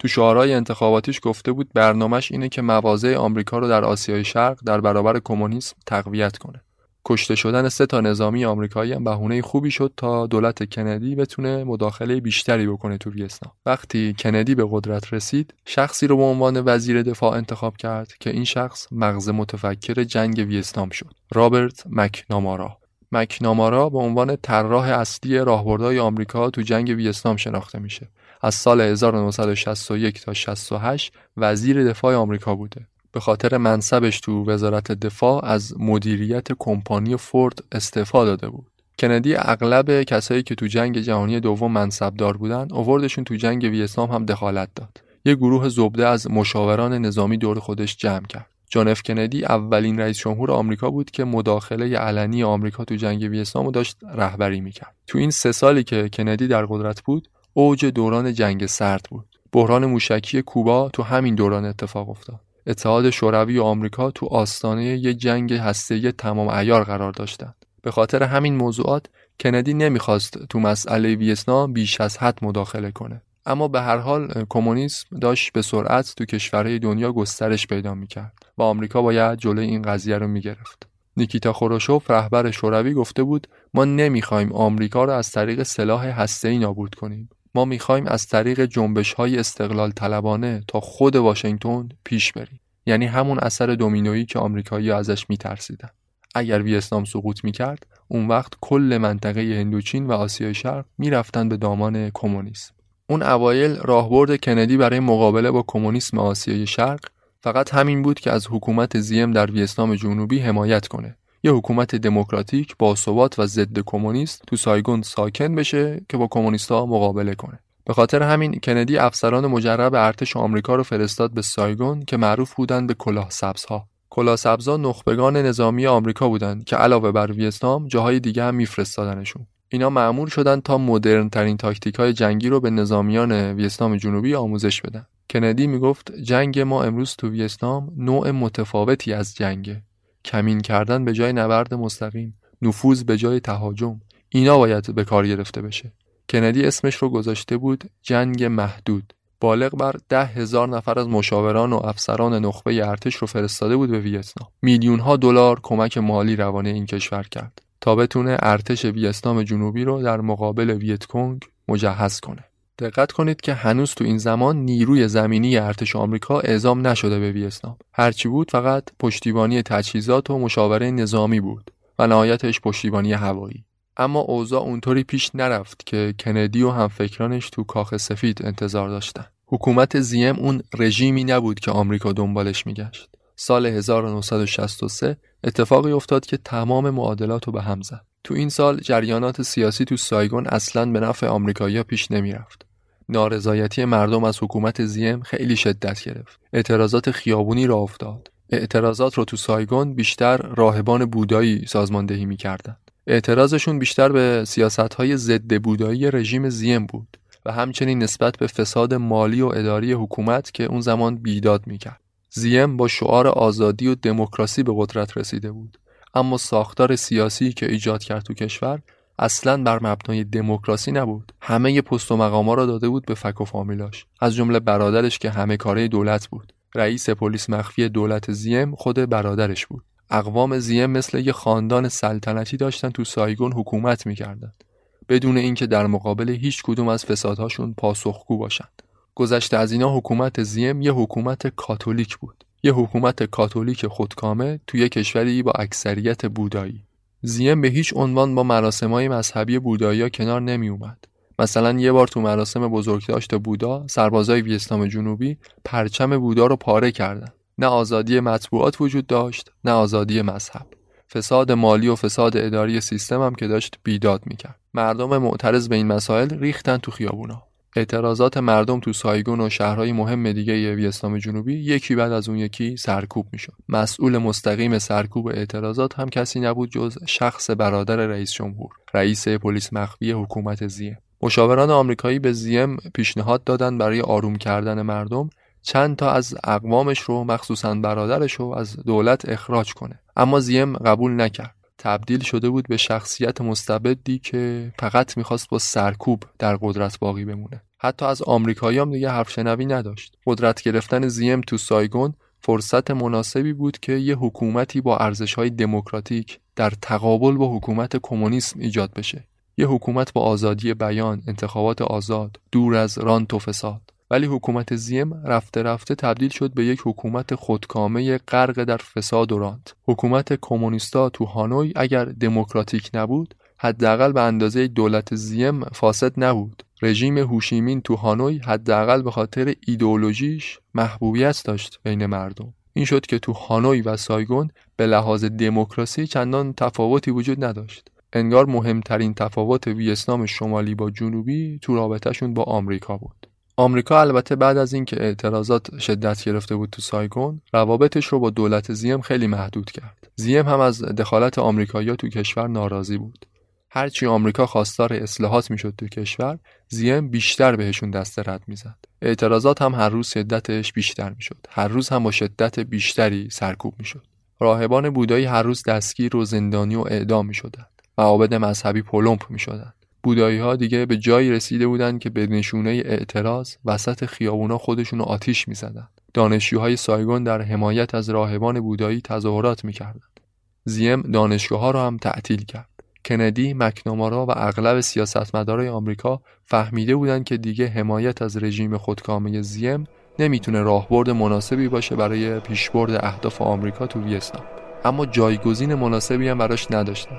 A: تو شعارهای انتخاباتیش گفته بود برنامهش اینه که مواضع آمریکا رو در آسیای شرق در برابر کمونیسم تقویت کنه. کشته شدن سه تا نظامی آمریکایی هم بهونه خوبی شد تا دولت کندی بتونه مداخله بیشتری بکنه تو ویتنام وقتی کندی به قدرت رسید شخصی رو به عنوان وزیر دفاع انتخاب کرد که این شخص مغز متفکر جنگ ویتنام شد رابرت مکنامارا مکنامارا به عنوان طراح اصلی راهبردهای آمریکا تو جنگ ویتنام شناخته میشه. از سال 1961 تا 68 وزیر دفاع آمریکا بوده. به خاطر منصبش تو وزارت دفاع از مدیریت کمپانی فورد استعفا داده بود. کندی اغلب کسایی که تو جنگ جهانی دوم منصبدار بودن اووردشون تو جنگ ویتنام هم دخالت داد. یه گروه زبده از مشاوران نظامی دور خودش جمع کرد. جان اف کندی اولین رئیس جمهور آمریکا بود که مداخله علنی آمریکا تو جنگ ویتنام رو داشت رهبری می‌کرد تو این سه سالی که کندی در قدرت بود اوج دوران جنگ سرد بود بحران موشکی کوبا تو همین دوران اتفاق افتاد اتحاد شوروی و آمریکا تو آستانه یه جنگ هسته‌ای تمام عیار قرار داشتند. به خاطر همین موضوعات کندی نمی‌خواست تو مسئله ویتنام بیش از حد مداخله کنه. اما به هر حال کمونیسم داشت به سرعت تو کشورهای دنیا گسترش پیدا می‌کرد و آمریکا باید جلوی این قضیه رو می‌گرفت. نیکیتا خروشوف رهبر شوروی گفته بود ما نمی‌خوایم آمریکا را از طریق سلاح هسته‌ای نابود کنیم. ما می‌خوایم از طریق جنبش های استقلال طلبانه تا خود واشنگتن پیش بریم یعنی همون اثر دومینویی که آمریکایی ازش میترسیدن اگر ویتنام سقوط می‌کرد اون وقت کل منطقه هندوچین و آسیای شرق می‌رفتن به دامان کمونیسم اون اوایل راهبرد کندی برای مقابله با کمونیسم آسیای شرق فقط همین بود که از حکومت زیم در ویتنام جنوبی حمایت کنه. یه حکومت دموکراتیک با ثبات و ضد کمونیست تو سایگون ساکن بشه که با کمونیستها مقابله کنه. به خاطر همین کندی افسران مجرب ارتش آمریکا رو فرستاد به سایگون که معروف بودند به کلاه سبزها کلاه سبزها نخبگان نظامی آمریکا بودند که علاوه بر ویتنام جاهای دیگه هم میفرستادنشون. اینا معمول شدن تا مدرن ترین تاکتیک های جنگی رو به نظامیان ویتنام جنوبی آموزش بدن. کندی می‌گفت جنگ ما امروز تو ویتنام نوع متفاوتی از جنگه کمین کردن به جای نبرد مستقیم نفوذ به جای تهاجم. اینا باید به کار گرفته بشه. کندی اسمش رو گذاشته بود جنگ محدود. بالغ بر ده هزار نفر از مشاوران و افسران نخبه ارتش رو فرستاده بود به ویتنام. میلیون ها دلار کمک مالی روانه این کشور کرد. بتونه ارتش ویتنام جنوبی رو در مقابل ویتکونگ مجهز کنه. دقت کنید که هنوز تو این زمان نیروی زمینی ارتش آمریکا اعزام نشده به ویتنام. هرچی بود فقط پشتیبانی تجهیزات و مشاوره نظامی بود و نهایتش پشتیبانی هوایی. اما اوضاع اونطوری پیش نرفت که کندی و همفکرانش تو کاخ سفید انتظار داشتن. حکومت زیم اون رژیمی نبود که آمریکا دنبالش میگشت. سال 1963 اتفاقی افتاد که تمام معادلات رو به هم زد. تو این سال جریانات سیاسی تو سایگون اصلا به نفع آمریکایی‌ها پیش نمی‌رفت. نارضایتی مردم از حکومت زیم خیلی شدت گرفت. اعتراضات خیابونی را افتاد. اعتراضات رو تو سایگون بیشتر راهبان بودایی سازماندهی می‌کردند. اعتراضشون بیشتر به سیاست های ضد بودایی رژیم زیم بود و همچنین نسبت به فساد مالی و اداری حکومت که اون زمان بیداد می‌کرد. زیم با شعار آزادی و دموکراسی به قدرت رسیده بود. اما ساختار سیاسی که ایجاد کرد تو کشور اصلا بر مبنای دموکراسی نبود. همه پست و مقاما را داده بود به فک و فامیلاش. از جمله برادرش که همه کاره دولت بود. رئیس پلیس مخفی دولت زیم خود برادرش بود. اقوام زیم مثل یه خاندان سلطنتی داشتن تو سایگون حکومت می‌کردند بدون اینکه در مقابل هیچ کدوم از فسادهاشون پاسخگو باشند. گذشته از اینا حکومت زیم یه حکومت کاتولیک بود. یه حکومت کاتولیک خودکامه توی کشوری با اکثریت بودایی. زیم به هیچ عنوان با مراسمهای مذهبی بودایی کنار نمی اومد. مثلا یه بار تو مراسم بزرگداشت بودا سربازای ویتنام جنوبی پرچم بودا رو پاره کردن. نه آزادی مطبوعات وجود داشت نه آزادی مذهب. فساد مالی و فساد اداری سیستم هم که داشت بیداد می‌کرد. مردم معترض به این مسائل ریختن تو خیابونا. اعتراضات مردم تو سایگون و شهرهای مهم دیگه ویتنام جنوبی یکی بعد از اون یکی سرکوب می‌شد. مسئول مستقیم سرکوب اعتراضات هم کسی نبود جز شخص برادر رئیس جمهور رئیس پلیس مخفی حکومت زیم مشاوران آمریکایی به زیم پیشنهاد دادن برای آروم کردن مردم چند تا از اقوامش رو مخصوصا برادرش رو از دولت اخراج کنه. اما زیم قبول نکرد. تبدیل شده بود به شخصیت مستبدی که فقط می‌خواست با سرکوب در قدرت باقی بمونه حتی از آمریکایی هم دیگه حرف شنوی نداشت قدرت گرفتن زیم تو سایگون فرصت مناسبی بود که یه حکومتی با ارزش‌های دموکراتیک در تقابل با حکومت کمونیسم ایجاد بشه. یه حکومت با آزادی بیان، انتخابات آزاد، دور از رانت و فساد. ولی حکومت زیم رفته رفته تبدیل شد به یک حکومت خودکامه غرق در فساد و رانت. حکومت کمونیستا تو هانوی اگر دموکراتیک نبود، حداقل به اندازه دولت زیم فاسد نبود. رژیم هوشیمین تو هانوی حداقل به خاطر ایدئولوژیش محبوبیت داشت بین مردم. این شد که تو هانوی و سایگون به لحاظ دموکراسی چندان تفاوتی وجود نداشت. انگار مهمترین تفاوت ویتنام شمالی با جنوبی تو رابطهشون با آمریکا بود. آمریکا البته بعد از اینکه اعتراضات شدت گرفته بود تو سایگون روابطش رو با دولت زیم خیلی محدود کرد. زیم هم از دخالت آمریکایی‌ها تو کشور ناراضی بود. هرچی آمریکا خواستار اصلاحات می‌شد تو کشور زیم بیشتر بهشون دست رد می‌زد اعتراضات هم هر روز شدتش بیشتر می‌شد هر روز هم با شدت بیشتری سرکوب می‌شد راهبان بودایی هر روز دستگیر و زندانی و اعدام می‌شدند معابد مذهبی پلمپ می‌شدند بودایی ها دیگه به جایی رسیده بودند که به نشونه اعتراض وسط خیابونا خودشون آتیش می‌زدند دانشجوهای سایگون در حمایت از راهبان بودایی تظاهرات می‌کردند. زیم دانشگاه ها را هم تعطیل کرد. کندی، مکنامارا و اغلب سیاستمدارای آمریکا فهمیده بودند که دیگه حمایت از رژیم خودکامه زیم نمی‌تونه راهبرد مناسبی باشه برای پیشبرد اهداف آمریکا تو ویتنام. اما جایگزین مناسبی هم براش نداشتن.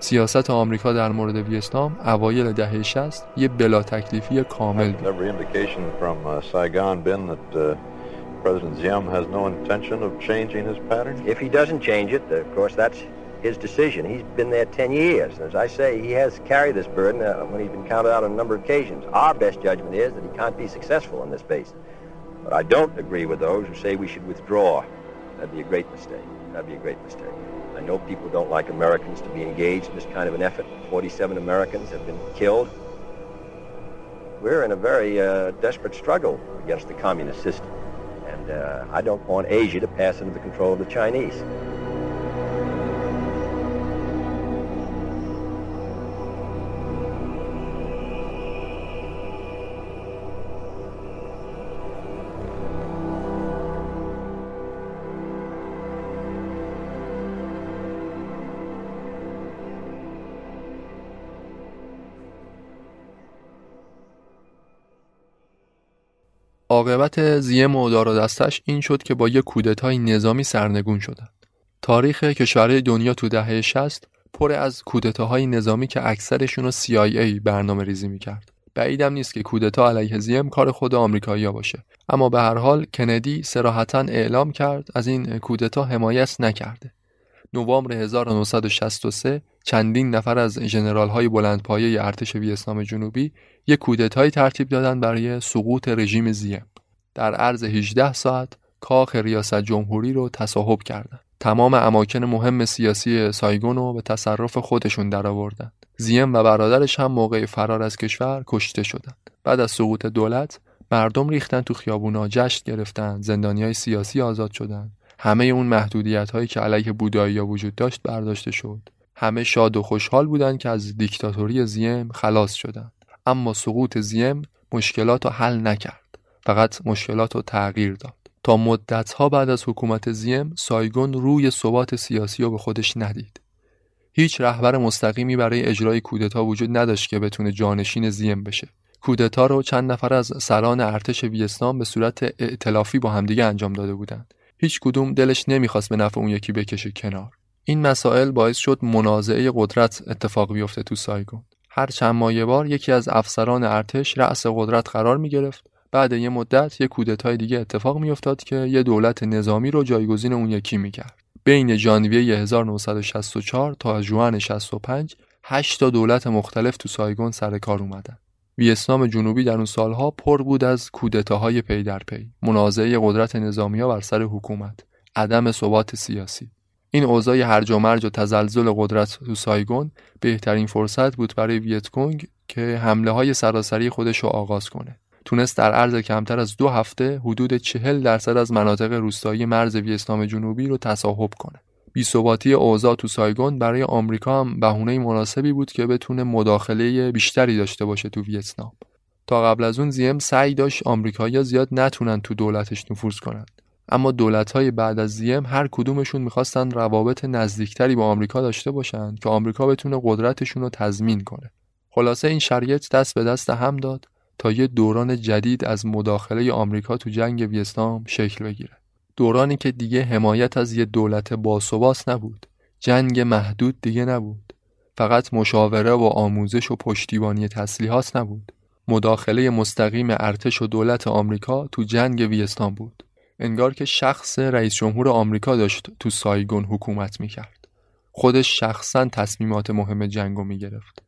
A: سیاست آمریکا در مورد ویتنام اوایل دهه 60 یه بلا تکلیفی کامل بود
G: President Ziem has no intention of changing his pattern? If he doesn't change it, of course, that's his decision. He's been there 10 years. As I say, he has carried this burden uh, when he's been counted out on a number of occasions. Our best judgment is that he can't be successful on this basis. But I don't agree with those who say we should withdraw. That'd be a great mistake. That'd be a great mistake. I know people don't like Americans to be engaged in this kind of an effort. 47 Americans have been killed. We're in a very uh, desperate struggle against the communist system. And uh, I don't want Asia to pass into the control of the Chinese.
A: عاقبت زیم و دار دستش این شد که با یک کودتای نظامی سرنگون شدند. تاریخ کشورهای دنیا تو دهه 60 پر از کودتاهای نظامی که اکثرشون رو CIA برنامه ریزی می‌کرد. بعیدم نیست که کودتا علیه زیم کار خود آمریکایی باشه اما به هر حال کندی سراحتا اعلام کرد از این کودتا حمایت نکرده نوامبر 1963 چندین نفر از ژنرال های بلندپایه ارتش ویتنام جنوبی یک کودتایی ترتیب دادند برای سقوط رژیم زیم. در عرض 18 ساعت کاخ ریاست جمهوری رو تصاحب کردند. تمام اماکن مهم سیاسی سایگون رو به تصرف خودشون درآوردند. زیم و برادرش هم موقع فرار از کشور کشته شدند. بعد از سقوط دولت مردم ریختن تو خیابونا جشن گرفتن زندانی های سیاسی آزاد شدند همه اون محدودیت هایی که علیه بودایی وجود داشت برداشته شد. همه شاد و خوشحال بودند که از دیکتاتوری زیم خلاص شدند. اما سقوط زیم مشکلات رو حل نکرد. فقط مشکلات رو تغییر داد. تا مدتها بعد از حکومت زیم سایگون روی ثبات سیاسی رو به خودش ندید. هیچ رهبر مستقیمی برای اجرای کودتا وجود نداشت که بتونه جانشین زیم بشه. کودتا رو چند نفر از سران ارتش ویتنام به صورت ائتلافی با همدیگه انجام داده بودند. هیچ کدوم دلش نمی‌خواست به نفع اون یکی بکشه کنار. این مسائل باعث شد منازعه قدرت اتفاق بیفته تو سایگون. هر چند ماه بار یکی از افسران ارتش رأس قدرت قرار می گرفت بعد یه مدت یه کودتای دیگه اتفاق میافتاد که یه دولت نظامی رو جایگزین اون یکی می‌کرد. بین ژانویه 1964 تا ژوئن 65 8 تا دولت مختلف تو سایگون سر کار اومدن. ویتنام جنوبی در اون سالها پر بود از کودتاهای پی در پی. منازعه قدرت نظامی ها بر سر حکومت. عدم ثبات سیاسی. این اوضاع هرج و مرج و تزلزل قدرت تو سایگون بهترین فرصت بود برای ویتکونگ که حمله های سراسری خودش رو آغاز کنه. تونست در عرض کمتر از دو هفته حدود چهل درصد از مناطق روستایی مرز ویتنام جنوبی رو تصاحب کنه. بیثباتی اوضاع تو سایگون برای آمریکا هم بهونه مناسبی بود که بتونه مداخله بیشتری داشته باشه تو ویتنام تا قبل از اون زیم سعی داشت آمریکایی‌ها زیاد نتونن تو دولتش نفوذ کنند اما دولت‌های بعد از زیم هر کدومشون می‌خواستن روابط نزدیکتری با آمریکا داشته باشن که آمریکا بتونه قدرتشون رو تضمین کنه. خلاصه این شرایط دست به دست هم داد تا یه دوران جدید از مداخله آمریکا تو جنگ ویتنام شکل بگیره. دورانی که دیگه حمایت از یه دولت باثبات نبود. جنگ محدود دیگه نبود. فقط مشاوره و آموزش و پشتیبانی تسلیحات نبود. مداخله مستقیم ارتش و دولت آمریکا تو جنگ ویتنام بود. انگار که شخص رئیس جمهور آمریکا داشت تو سایگون حکومت می‌کرد. خودش شخصا تصمیمات مهم جنگ رو می‌گرفت.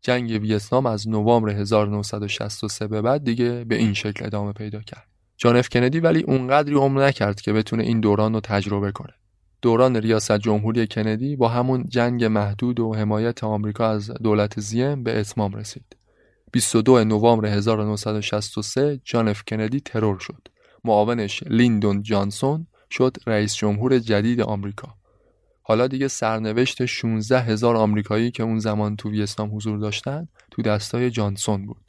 A: جنگ ویتنام از نوامبر 1963 به بعد دیگه به این شکل ادامه پیدا کرد. جان اف کندی ولی اونقدری عمر نکرد که بتونه این دوران رو تجربه کنه. دوران ریاست جمهوری کندی با همون جنگ محدود و حمایت آمریکا از دولت زیم به اتمام رسید. 22 نوامبر 1963 جان اف کندی ترور شد. معاونش لیندون جانسون شد رئیس جمهور جدید آمریکا. حالا دیگه سرنوشت 16 هزار آمریکایی که اون زمان تو ویتنام حضور داشتن تو دستای جانسون بود.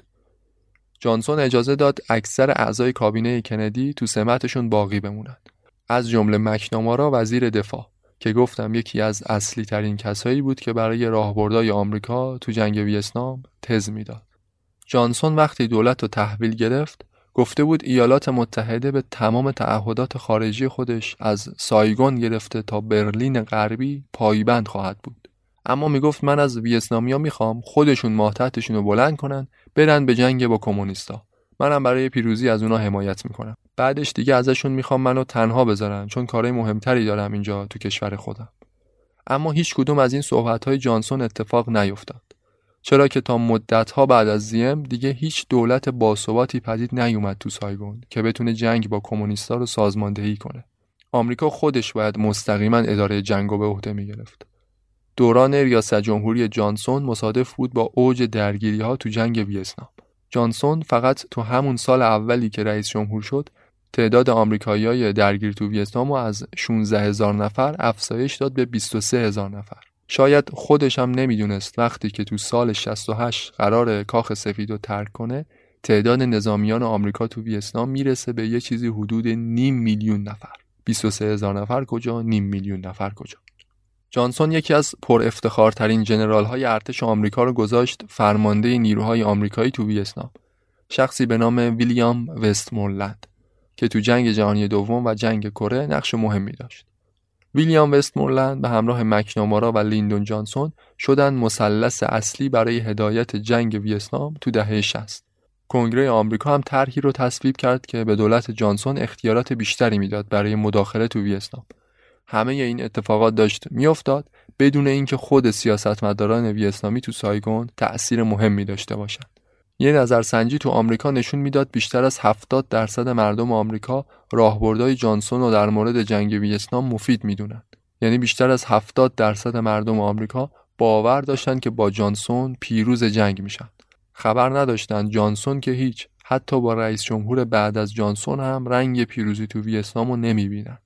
A: جانسون اجازه داد اکثر اعضای کابینه کندی تو سمتشون باقی بمونند. از جمله مکنامارا وزیر دفاع که گفتم یکی از اصلی ترین کسایی بود که برای راهبردای آمریکا تو جنگ ویتنام تز می‌داد. جانسون وقتی دولت رو تحویل گرفت گفته بود ایالات متحده به تمام تعهدات خارجی خودش از سایگون گرفته تا برلین غربی پایبند خواهد بود. اما می‌گفت من از ویتنامیا می‌خوام خودشون ماهتتشون رو بلند کنن برن به جنگ با کمونیستا. منم برای پیروزی از اونا حمایت می‌کنم. بعدش دیگه ازشون می‌خوام منو تنها بذارن چون کارهای مهمتری دارم اینجا تو کشور خودم. اما هیچ کدوم از این صحبت های جانسون اتفاق نیفتاد. چرا که تا مدتها بعد از زیم دیگه هیچ دولت باثباتی پدید نیومد تو سایگون که بتونه جنگ با کمونیستا رو سازماندهی کنه. آمریکا خودش باید مستقیما اداره جنگ به عهده می‌گرفت. دوران ریاست جمهوری جانسون مصادف بود با اوج درگیری ها تو جنگ ویتنام. جانسون فقط تو همون سال اولی که رئیس جمهور شد تعداد آمریکایی‌های درگیر تو ویتنام از 16 هزار نفر افزایش داد به 23 هزار نفر. شاید خودش هم نمی‌دونست وقتی که تو سال 68 قرار کاخ سفید رو ترک کنه تعداد نظامیان آمریکا تو ویتنام می‌رسه به یه چیزی حدود نیم میلیون نفر 23 هزار نفر کجا نیم میلیون نفر کجا جانسون یکی از پر افتخارترین جنرال های ارتش آمریکا رو گذاشت فرمانده نیروهای آمریکایی تو ویتنام شخصی به نام ویلیام وستمورلند که تو جنگ جهانی دوم و جنگ کره نقش مهمی داشت ویلیام وستمورلند به همراه مکنامارا و لیندون جانسون شدن مثلث اصلی برای هدایت جنگ ویتنام تو دهه 60. کنگره آمریکا هم طرحی رو تصویب کرد که به دولت جانسون اختیارات بیشتری می‌داد برای مداخله تو ویتنام. همه این اتفاقات داشت میافتاد بدون اینکه خود سیاستمداران ویتنامی تو سایگون تأثیر مهمی داشته باشند. یه نظرسنجی تو آمریکا نشون می‌داد بیشتر از 70 درصد مردم آمریکا راهبردهای جانسون رو در مورد جنگ ویتنام مفید می‌دونن. یعنی بیشتر از 70 درصد مردم آمریکا باور داشتن که با جانسون پیروز جنگ میشن. خبر نداشتن جانسون که هیچ حتی با رئیس جمهور بعد از جانسون هم رنگ پیروزی تو ویتنام رو نمی‌بینن.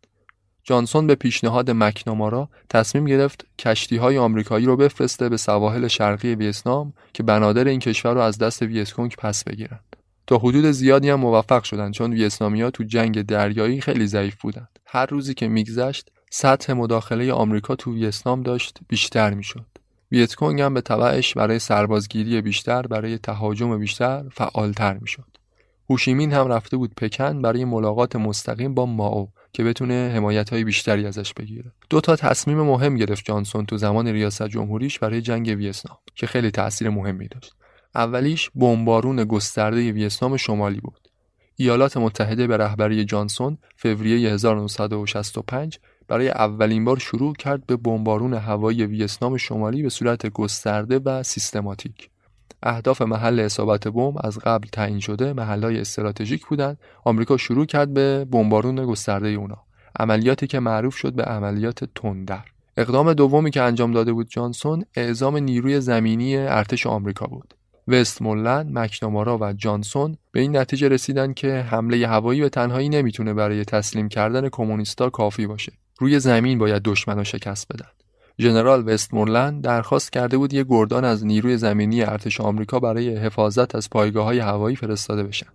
A: جانسون به پیشنهاد مکنامارا تصمیم گرفت کشتی های آمریکایی رو بفرسته به سواحل شرقی ویتنام که بنادر این کشور رو از دست ویتکونگ پس بگیرند. تا حدود زیادی هم موفق شدند چون ویتنامیا تو جنگ دریایی خیلی ضعیف بودند. هر روزی که میگذشت سطح مداخله آمریکا تو ویتنام داشت بیشتر می‌شد. ویتکونگ هم به تبعش برای سربازگیری بیشتر برای تهاجم بیشتر فعالتر می‌شد. هوشیمین هم رفته بود پکن برای ملاقات مستقیم با ماو که بتونه حمایت های بیشتری ازش بگیره. دو تا تصمیم مهم گرفت جانسون تو زمان ریاست جمهوریش برای جنگ ویتنام که خیلی تاثیر مهمی داشت. اولیش بمبارون گسترده ویتنام شمالی بود. ایالات متحده به رهبری جانسون فوریه 1965 برای اولین بار شروع کرد به بمبارون هوایی ویتنام شمالی به صورت گسترده و سیستماتیک. اهداف محل اصابت بمب از قبل تعیین شده محلهای استراتژیک بودند آمریکا شروع کرد به بمبارون گسترده اونا عملیاتی که معروف شد به عملیات تندر اقدام دومی که انجام داده بود جانسون اعزام نیروی زمینی ارتش آمریکا بود وستمولند، مکنامارا و جانسون به این نتیجه رسیدن که حمله هوایی به تنهایی نمی‌تونه برای تسلیم کردن کمونیستا کافی باشه. روی زمین باید دشمن شکست بدن. ژنرال وستمورلند درخواست کرده بود یک گردان از نیروی زمینی ارتش آمریکا برای حفاظت از پایگاه های هوایی فرستاده بشن.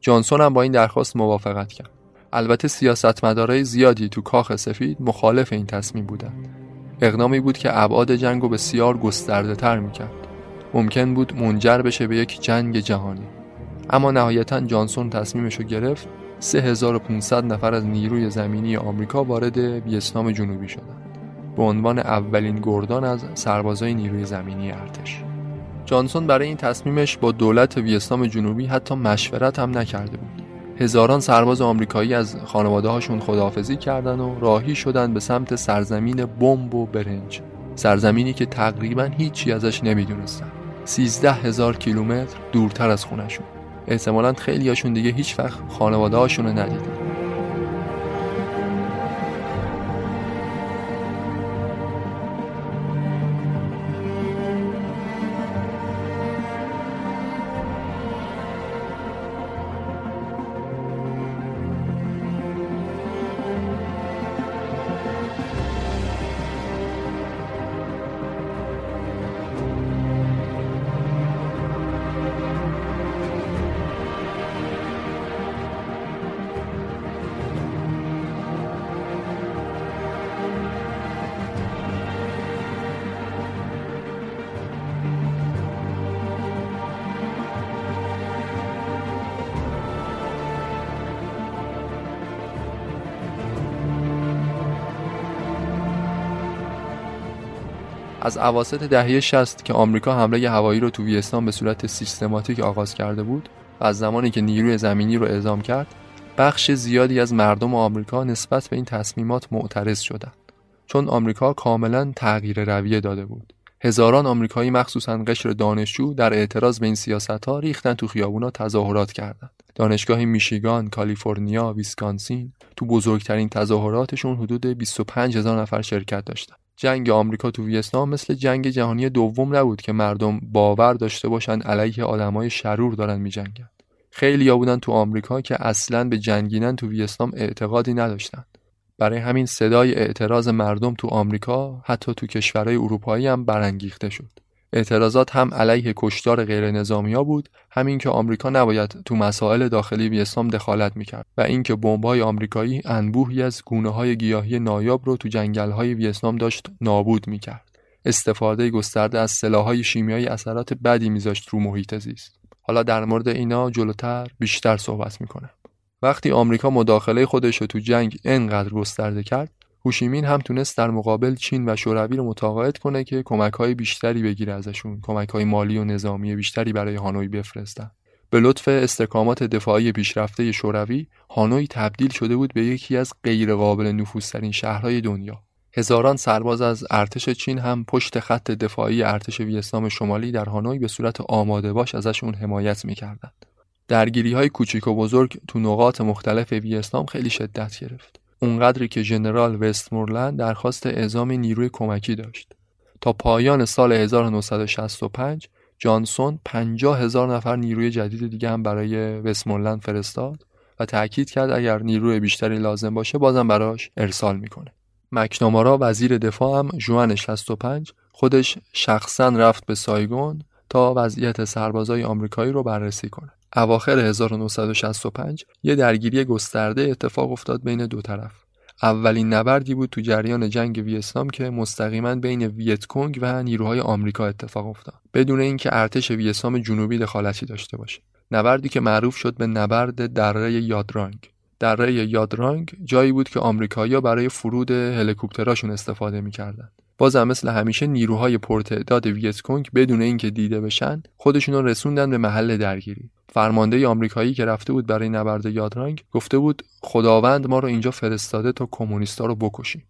A: جانسون هم با این درخواست موافقت کرد. البته سیاستمدارای زیادی تو کاخ سفید مخالف این تصمیم بودند. اقدامی بود که ابعاد جنگ رو بسیار گسترده تر می‌کرد. ممکن بود منجر بشه به یک جنگ جهانی. اما نهایتا جانسون تصمیمش رو گرفت 3500 نفر از نیروی زمینی آمریکا وارد ویتنام جنوبی شدند. به عنوان اولین گردان از سربازای نیروی زمینی ارتش. جانسون برای این تصمیمش با دولت ویتنام جنوبی حتی مشورت هم نکرده بود. هزاران سرباز آمریکایی از خانواده هاشون خداحافظی کردن و راهی شدن به سمت سرزمین بمب و برنج سرزمینی که تقریبا هیچی ازش نمی‌دونستن سیزده هزار کیلومتر دورتر از خونشون احتمالا خیلی هاشون دیگه هیچ وقت خانواده هاشون رو ندیدن از اواسط دهه 60 که آمریکا حمله هوایی رو تو ویتنام به صورت سیستماتیک آغاز کرده بود و از زمانی که نیروی زمینی رو اعزام کرد بخش زیادی از مردم آمریکا نسبت به این تصمیمات معترض شدند. چون آمریکا کاملا تغییر رویه داده بود. هزاران آمریکایی مخصوصا قشر دانشجو در اعتراض به این سیاست ها ریختن تو خیابونا تظاهرات کردند. دانشگاه میشیگان، کالیفرنیا، ویسکانسین تو بزرگترین تظاهراتشون حدود 25 هزار نفر شرکت داشتند. جنگ آمریکا تو ویتنام مثل جنگ جهانی دوم نبود که مردم باور داشته باشن علیه آدمای شرور دارن میجنگن. خیلی ها بودن تو آمریکا که اصلا به جنگیدن تو ویتنام اعتقادی نداشتن. برای همین صدای اعتراض مردم تو آمریکا حتی تو کشورهای اروپایی هم برانگیخته شد. اعتراضات هم علیه کشتار غیر نظامی ها بود همین که آمریکا نباید تو مسائل داخلی ویتنام دخالت می‌کرد و اینکه بمب‌های آمریکایی انبوهی از گونه های گیاهی نایاب رو تو جنگل های ویتنام داشت نابود می‌کرد. استفاده گسترده از سلاحهای شیمیایی اثرات بدی میذاشت رو محیط زیست. حالا در مورد اینا جلوتر بیشتر صحبت می‌کنم. وقتی آمریکا مداخله خودش رو تو جنگ انقدر گسترده کرد هوشیمین هم تونست در مقابل چین و شوروی رو متقاعد کنه که کمک های بیشتری بگیره ازشون کمک های مالی و نظامی بیشتری برای هانوی بفرستن. به لطف استحکامات دفاعی پیشرفته شوروی هانوی تبدیل شده بود به یکی از غیرقابل نفوذترین شهرهای دنیا. هزاران سرباز از ارتش چین هم پشت خط دفاعی ارتش ویتنام شمالی در هانوی به صورت آماده باش ازشون حمایت می‌کردند. درگیری های کوچیک و بزرگ تو نقاط مختلف ویتنام خیلی شدت گرفت. اونقدری که ژنرال وستمورلند درخواست اعزام نیروی کمکی داشت. تا پایان سال 1965 جانسون 50 هزار نفر نیروی جدید دیگه هم برای وستمورلند فرستاد و تأکید کرد اگر نیروی بیشتری لازم باشه بازم براش ارسال می‌کنه. مکنامارا وزیر دفاع هم جوان 65 خودش شخصا رفت به سایگون تا وضعیت سربازای آمریکایی رو بررسی کنه. اواخر 1965 یه درگیری گسترده اتفاق افتاد بین دو طرف. اولین نبردی بود تو جریان جنگ ویتنام که مستقیما بین ویتکونگ و نیروهای آمریکا اتفاق افتاد. بدون اینکه ارتش ویتنام جنوبی دخالتی داشته باشه. نبردی که معروف شد به نبرد دره یادرانگ. دره یادرانگ جایی بود که آمریکایی‌ها برای فرود هلیکوپتراشون استفاده می‌کردند بازم مثل همیشه نیروهای پرتعداد ویتکونگ بدون اینکه دیده بشن خودشون رسوندن به محل درگیری. فرمانده آمریکایی که رفته بود برای نبرد یادرنگ گفته بود خداوند ما رو اینجا فرستاده تا کمونیستا رو بکشیم.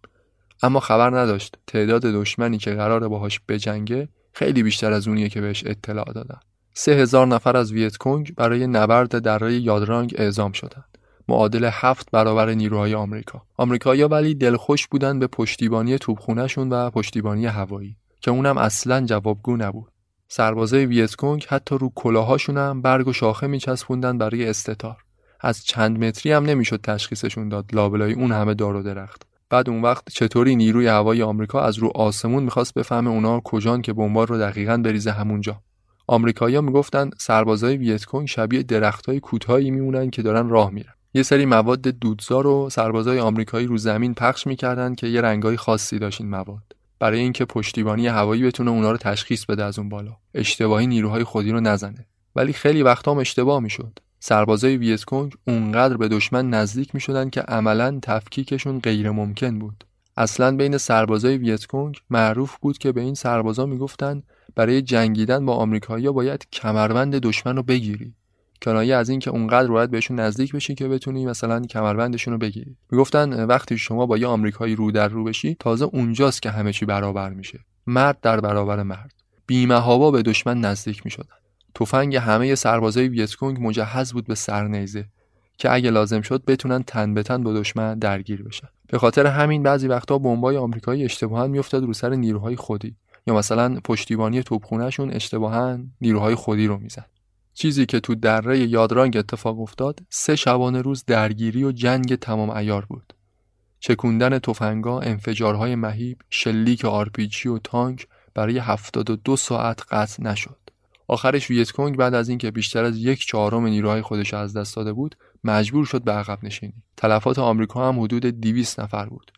A: اما خبر نداشت تعداد دشمنی که قراره باهاش بجنگه خیلی بیشتر از اونیه که بهش اطلاع دادن. سه هزار نفر از ویتکونگ برای نبرد دره یادرانگ اعزام شدند. معادل هفت برابر نیروهای آمریکا. آمریکایی‌ها ولی دلخوش بودن به پشتیبانی توپخونهشون و پشتیبانی هوایی که اونم اصلا جوابگو نبود. سربازای ویتکونگ حتی رو کلاهاشون هم برگ و شاخه میچسبوندن برای استتار. از چند متری هم نمی‌شد تشخیصشون داد لابلای اون همه دار و درخت. بعد اون وقت چطوری نیروی هوایی آمریکا از رو آسمون می‌خواست بفهمه اونا کجان که بمبار رو دقیقا بریزه همونجا. آمریکایی‌ها می‌گفتن سربازای ویتکونگ شبیه درختای کوتاهی میمونن که دارن راه میرن. یه سری مواد دودزار و سربازای آمریکایی رو زمین پخش می‌کردن که یه رنگای خاصی داشت این مواد. برای اینکه پشتیبانی هوایی بتونه اونا رو تشخیص بده از اون بالا. اشتباهی نیروهای خودی رو نزنه. ولی خیلی وقتا هم اشتباه می‌شد. سربازای ویتکونگ اونقدر به دشمن نزدیک می‌شدن که عملا تفکیکشون غیر ممکن بود. اصلا بین سربازای ویتکونگ معروف بود که به این سربازا می‌گفتن برای جنگیدن با آمریکایی‌ها باید کمربند دشمن رو بگیری. کنایه از اینکه اونقدر باید بهشون نزدیک بشی که بتونی مثلا کمربندشون رو بگیری. می‌گفتن وقتی شما با یه آمریکایی رو در رو بشی تازه اونجاست که همه چی برابر میشه. مرد در برابر مرد. بیمهابا به دشمن نزدیک می‌شدن. تفنگ همه سربازای ویتکونگ مجهز بود به سرنیزه که اگه لازم شد بتونن تن به تن با دشمن درگیر بشن. به خاطر همین بعضی وقتا بمبای آمریکایی اشتباها میافتاد رو سر نیروهای خودی. یا مثلا پشتیبانی توپخونهشون اشتباها نیروهای خودی رو می‌زد. چیزی که تو دره یادرانگ اتفاق افتاد سه شبانه روز درگیری و جنگ تمام ایار بود. چکوندن تفنگا انفجارهای مهیب شلیک آرپیجی و تانک برای 72 ساعت قطع نشد. آخرش ویتکونگ بعد از اینکه بیشتر از یک چهارم نیروهای خودش از دست داده بود مجبور شد به عقب نشینی. تلفات آمریکا هم حدود 200 نفر بود.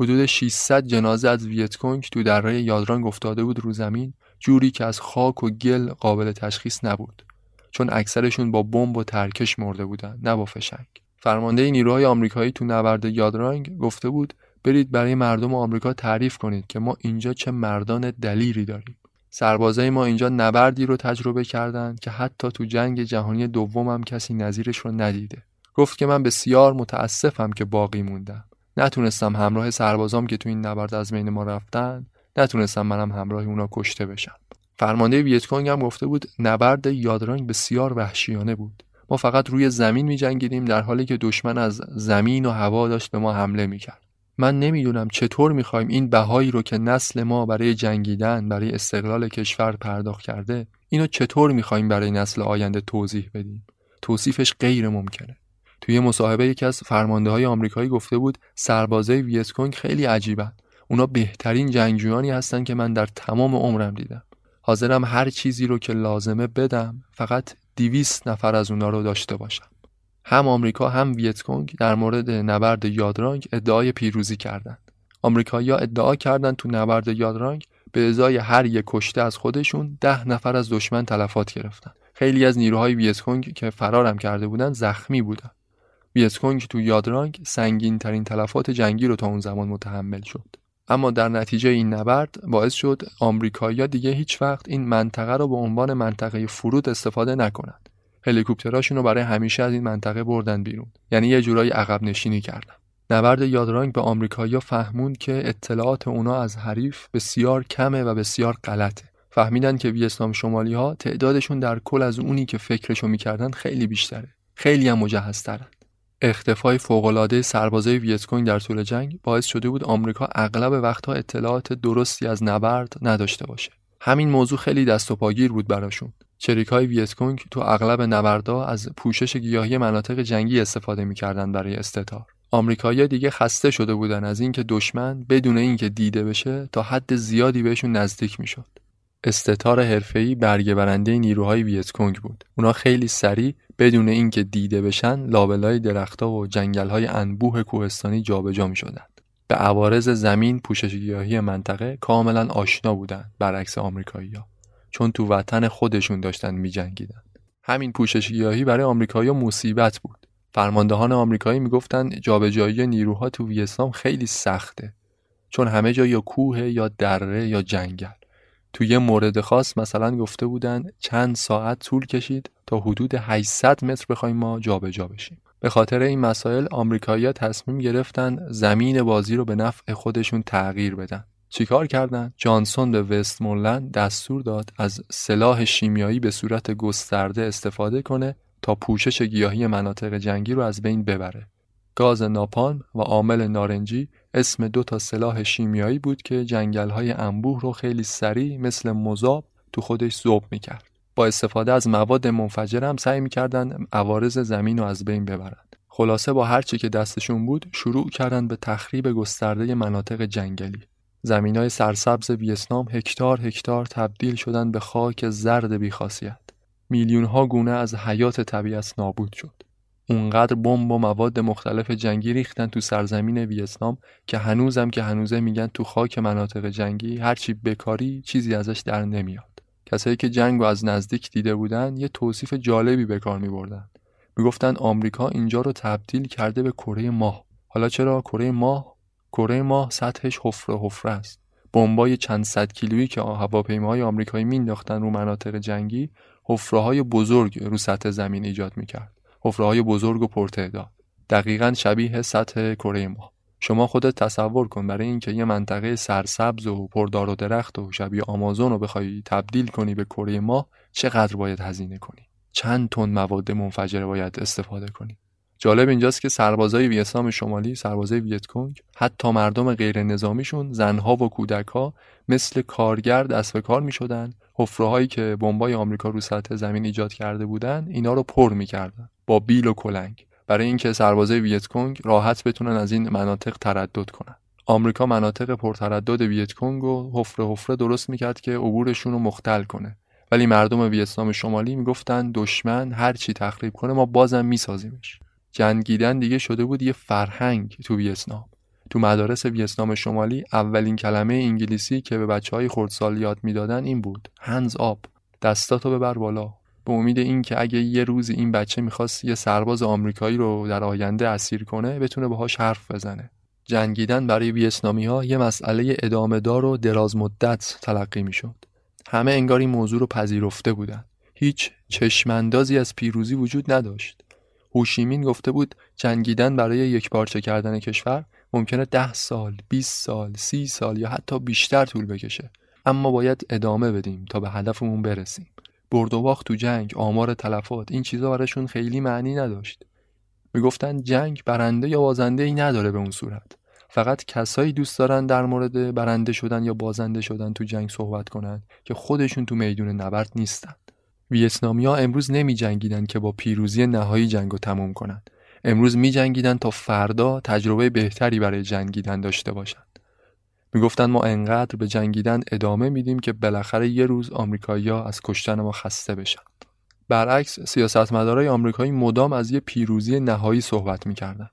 A: حدود 600 جنازه از ویتکونگ تو دره یادرانگ افتاده بود رو زمین جوری که از خاک و گل قابل تشخیص نبود. چون اکثرشون با بمب و ترکش مرده بودن نه با فشنگ. فرمانده نیروهای آمریکایی تو نبرد یادرانگ گفته بود برید برای مردم آمریکا تعریف کنید که ما اینجا چه مردان دلیری داریم. سربازای ما اینجا نبردی رو تجربه کردند که حتی تو جنگ جهانی دوم هم کسی نظیرش رو ندیده. گفت که من بسیار متاسفم که باقی موندم. نتونستم همراه سربازام که تو این نبرد از بین ما رفتن نتونستم منم همراه اونا کشته بشم. فرمانده ویتکونگ هم گفته بود نبرد یادرانگ بسیار وحشیانه بود. ما فقط روی زمین می جنگیدیم در حالی که دشمن از زمین و هوا داشت به ما حمله می کرد. من نمی‌دونم چطور می‌خوایم این بهایی رو که نسل ما برای جنگیدن برای استقلال کشور پرداخت کرده اینو چطور می‌خوایم برای نسل آینده توضیح بدیم؟ توصیفش غیر ممکنه. توی مصاحبه یکی از فرمانده های آمریکایی گفته بود سربازای ویتکونگ خیلی عجیبن. اونا بهترین جنگجویانی هستن که من در تمام عمرم دیدم. حاضرم هر چیزی رو که لازمه بدم فقط دیویست نفر از اونا رو داشته باشم هم آمریکا هم ویتکونگ در مورد نبرد یادرانگ ادعای پیروزی کردند. آمریکایی‌ها ادعا کردند تو نبرد یادرانگ به ازای هر یک کشته از خودشون ده نفر از دشمن تلفات گرفتن. خیلی از نیروهای ویتکونگ که فرارم کرده بودند زخمی بودند. ویتکونگ تو یادرانگ سنگین ترین تلفات جنگی رو تا اون زمان متحمل شد. اما در نتیجه این نبرد باعث شد آمریکایی‌ها دیگه هیچ وقت این منطقه رو به عنوان منطقه فرود استفاده نکنند. هلیکوپتراشون رو برای همیشه از این منطقه بردن بیرون. یعنی یه جورایی عقب نشینی کردن. نبرد یادرانگ به آمریکایی‌ها فهموند که اطلاعات اونا از حریف بسیار کمه و بسیار غلطه. فهمیدن که ویتنام شمالی ها تعدادشون در کل از اونی که فکرشو می‌کردن خیلی بیشتره. خیلی هم مجهزترن. اختفای فوقالعاده سربازای ویتکونگ در طول جنگ باعث شده بود آمریکا اغلب وقتها اطلاعات درستی از نبرد نداشته باشه. همین موضوع خیلی دست و پاگیر بود براشون. چریک های ویتکونگ تو اغلب نبردا از پوشش گیاهی مناطق جنگی استفاده می‌کردن برای استتار آمریکایی‌ها دیگه خسته شده بودن از اینکه دشمن بدون اینکه دیده بشه تا حد زیادی بهشون نزدیک می‌شد. استتار حرفه‌ای برگه برنده نیروهای ویتکونگ بود. اونا خیلی سریع بدون اینکه دیده بشن لابلای درختها و جنگل‌های انبوه کوهستانی جابجا می‌شدند. به عوارض زمین پوشش گیاهی منطقه کاملا آشنا بودند برعکس آمریکایی‌ها. چون تو وطن خودشون داشتن میجنگیدن. همین پوشش گیاهی برای آمریکایی‌ها مصیبت بود. فرماندهان آمریکایی می‌گفتن جابجایی نیروها تو ویتنام خیلی سخته. چون همه جا یا کوه یا دره یا جنگل. تو یه مورد خاص مثلا گفته بودن چند ساعت طول کشید تا حدود 800 متر بخوایم ما جابجا جا بشیم به خاطر این مسائل آمریکایی‌ها تصمیم گرفتن زمین بازی رو به نفع خودشون تغییر بدن چیکار کردند؟ جانسون به وستمونلند دستور داد از سلاح شیمیایی به صورت گسترده استفاده کنه تا پوشش گیاهی مناطق جنگی رو از بین ببره. گاز ناپان و عامل نارنجی اسم دو تا سلاح شیمیایی بود که جنگل های انبوه رو خیلی سریع مثل مذاب تو خودش ذوب می‌کرد. با استفاده از مواد منفجر هم سعی می‌کردن عوارض زمین رو از بین ببرند. خلاصه با هر چی که دستشون بود شروع کردن به تخریب گسترده مناطق جنگلی. زمین های سرسبز ویتنام هکتار هکتار تبدیل شدن به خاک زرد بیخاصیت. میلیون ها گونه از حیات طبیعت نابود شد. اونقدر بمب و مواد مختلف جنگی ریختن تو سرزمین ویتنام که هنوزم که هنوزه میگن تو خاک مناطق جنگی هرچی بکاری چیزی ازش در نمیاد کسایی که جنگ از نزدیک دیده بودن یه توصیف جالبی به کار میبردن. می‌گفتن آمریکا اینجا رو تبدیل کرده به کره ماه. حالا چرا؟ کره ماه کره ماه سطحش حفره حفره است. بمبای چند صد کیلویی که هواپیماهای آمریکایی مینداختن رو مناطق جنگی حفره های بزرگ رو سطح زمین ایجاد می‌کرد. حفره های بزرگ و پرتعداد. دقیقا شبیه سطح کره ماه. شما خودت تصور کن برای اینکه یه منطقه سرسبز و پردار و درخت و شبیه آمازون رو بخوای تبدیل کنی به کره ماه چقدر باید هزینه کنی؟ چند تن مواد منفجره باید استفاده کنی؟ جالب اینجاست که سربازای ویتنام شمالی سربازای ویتکونگ حتی مردم غیر نظامیشون زنها و کودکها مثل کارگر دست به کار می‌شدن. حفره که بمبای آمریکا رو سطح زمین ایجاد کرده بودن اینا رو پر می‌کردن با بیل و کلنگ. برای اینکه سربازای ویتکونگ راحت بتونن از این مناطق تردد کنن. آمریکا مناطق پرتردد ویتکونگ و حفره حفره درست می‌کرد که عبورشون رو مختل کنه. ولی مردم ویتنام شمالی می‌گفتن دشمن هر چی تخریب کنه ما بازم میسازیمش. جنگیدن دیگه شده بود یه فرهنگ تو ویتنام. تو مدارس ویتنام شمالی اولین کلمه انگلیسی که به بچه های خردسال یاد می‌دادن این بود هنز آب دستاتو ببر بالا. به امید اینکه اگه یه روز این بچه می‌خواست یه سرباز آمریکایی رو در آینده اسیر کنه بتونه باهاش حرف بزنه. جنگیدن برای ویتنامی ها یه مسئله ادامه دار و دراز مدت تلقی می‌شد. همه انگار این موضوع رو پذیرفته بودن. هیچ چشماندازی از پیروزی وجود نداشت. هوشیمین گفته بود جنگیدن برای یک پارچه کردن کشور ممکنه ده سال، 20 سال، سی سال یا حتی بیشتر طول بکشه. اما باید ادامه بدیم تا به هدفمون برسیم. برد و باخت تو جنگ آمار تلفات این چیزا براشون خیلی معنی نداشت می‌گفتن جنگ برنده یا بازنده ای نداره به اون صورت فقط کسایی دوست دارن در مورد برنده شدن یا بازنده شدن تو جنگ صحبت کنن که خودشون تو میدون نبرد نیستن ها امروز نمی جنگیدن که با پیروزی نهایی جنگ رو تموم کنند. امروز می جنگیدن تا فردا تجربه بهتری برای جنگیدن داشته باشند. می‌گفتن ما انقدر به جنگیدن ادامه میدیم که بالاخره یه روز آمریکایی‌ها از کشتن ما خسته بشن. برعکس سیاستمدارای آمریکایی مدام از یه پیروزی نهایی صحبت می‌کردن.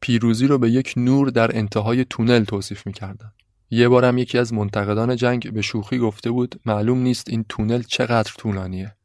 A: پیروزی رو به یک نور در انتهای تونل توصیف می‌کردن. یه بارم یکی از منتقدان جنگ به شوخی گفته بود معلوم نیست این تونل چقدر طولانیه.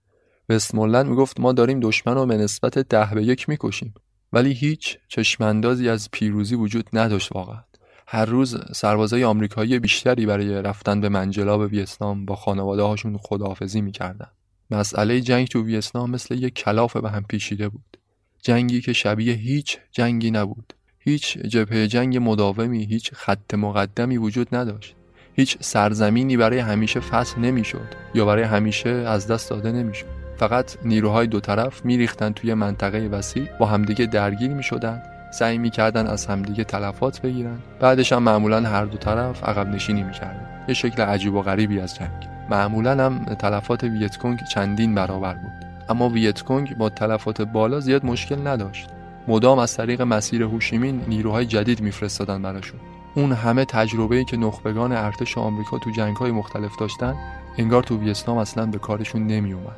A: وستمولند می‌گفت ما داریم دشمن رو به نسبت ده به یک می‌کشیم ولی هیچ چشماندازی از پیروزی وجود نداشت واقعا هر روز سربازای آمریکایی بیشتری برای رفتن به منجلاب ویتنام با خانواده هاشون خداحافظی می‌کردن. مسئله جنگ تو ویتنام مثل یک کلاف به هم پیشیده بود. جنگی که شبیه هیچ جنگی نبود. هیچ جبهه جنگ مداومی هیچ خط مقدمی وجود نداشت. هیچ سرزمینی برای همیشه فتح نمی‌شد یا برای همیشه از دست داده نمی‌شد. فقط نیروهای دو طرف میریختن توی منطقه وسیع با همدیگه درگیر می‌شدن سعی می‌کردن از همدیگه تلفات بگیرن. بعدش هم معمولا هر دو طرف عقب نشینی می‌کردن. یه شکل عجیب و غریبی از جنگ. معمولا هم تلفات ویتکونگ چندین برابر بود. اما ویتکونگ با تلفات بالا زیاد مشکل نداشت. مدام از طریق مسیر هوشیمین نیروهای جدید میفرستادن براشون. اون همه تجربه‌ای که نخبگان ارتش آمریکا تو جنگ‌های مختلف داشتن انگار تو ویتنام اصلا به کارشون نمیومد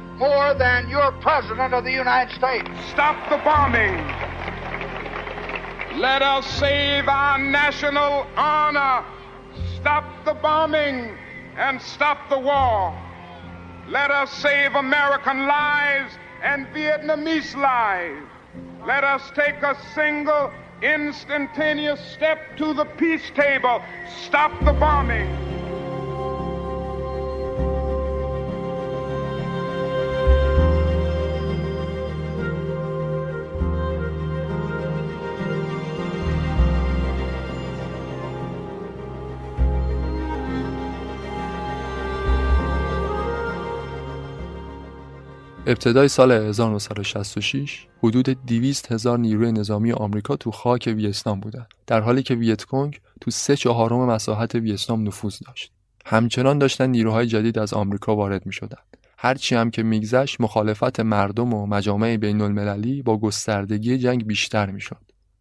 A: more than your President of the United States.
H: Stop the bombing. Let us save our national honor. Stop the bombing and stop the war. Let us save American lives and Vietnamese lives. Let us take a single instantaneous step to the peace table. Stop the bombing.
A: ابتدای سال 1966 حدود 200 هزار نیروی نظامی آمریکا تو خاک ویتنام بودند در حالی که ویتکونگ تو سه چهارم مساحت ویتنام نفوذ داشت همچنان داشتن نیروهای جدید از آمریکا وارد می شدن. هرچی هم که میگذشت مخالفت مردم و مجامع بین المللی با گستردگی جنگ بیشتر می شد.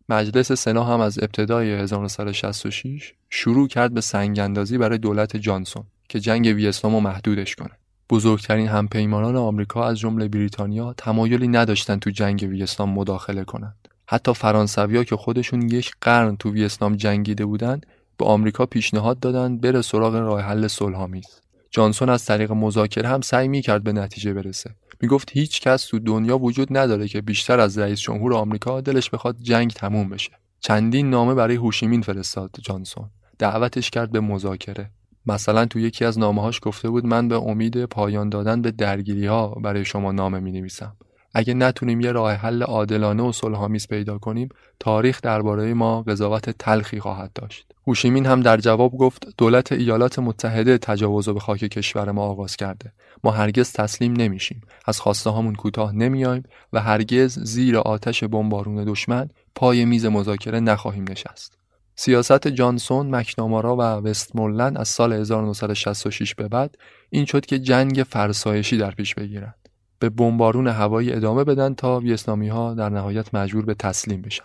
A: مجلس سنا هم از ابتدای 1966 شروع کرد به سنگاندازی برای دولت جانسون که جنگ ویتنام محدودش کنه. بزرگترین همپیمانان آمریکا از جمله بریتانیا تمایلی نداشتن تو جنگ ویتنام مداخله کنند. حتی فرانسویا که خودشون یک قرن تو ویتنام جنگیده بودند به آمریکا پیشنهاد دادند بره سراغ راه حل صلحآمیز. جانسون از طریق مذاکره هم سعی می‌کرد به نتیجه برسه. می‌گفت هیچ کس تو دنیا وجود نداره که بیشتر از رئیس جمهور آمریکا دلش بخواد جنگ تموم بشه. چندین نامه برای هوشیمین فرستاد جانسون. دعوتش کرد به مذاکره. مثلا تو یکی از نامه‌هاش گفته بود من به امید پایان دادن به درگیری ها برای شما نامه می نویسم. اگه نتونیم یه راه حل عادلانه و صلحآمیز پیدا کنیم تاریخ درباره ما قضاوت تلخی خواهد داشت. هوشیمین هم در جواب گفت دولت ایالات متحده تجاوز به خاک کشور ما آغاز کرده. ما هرگز تسلیم نمیشیم. از خواسته هامون کوتاه نمیایم و هرگز زیر آتش بمبارون دشمن پای میز مذاکره نخواهیم نشست. سیاست جانسون، مکنامارا و وستمولند از سال 1966 به بعد این شد که جنگ فرسایشی در پیش بگیرند. به بمبارون هوایی ادامه بدن تا ویتنامی ها در نهایت مجبور به تسلیم بشن.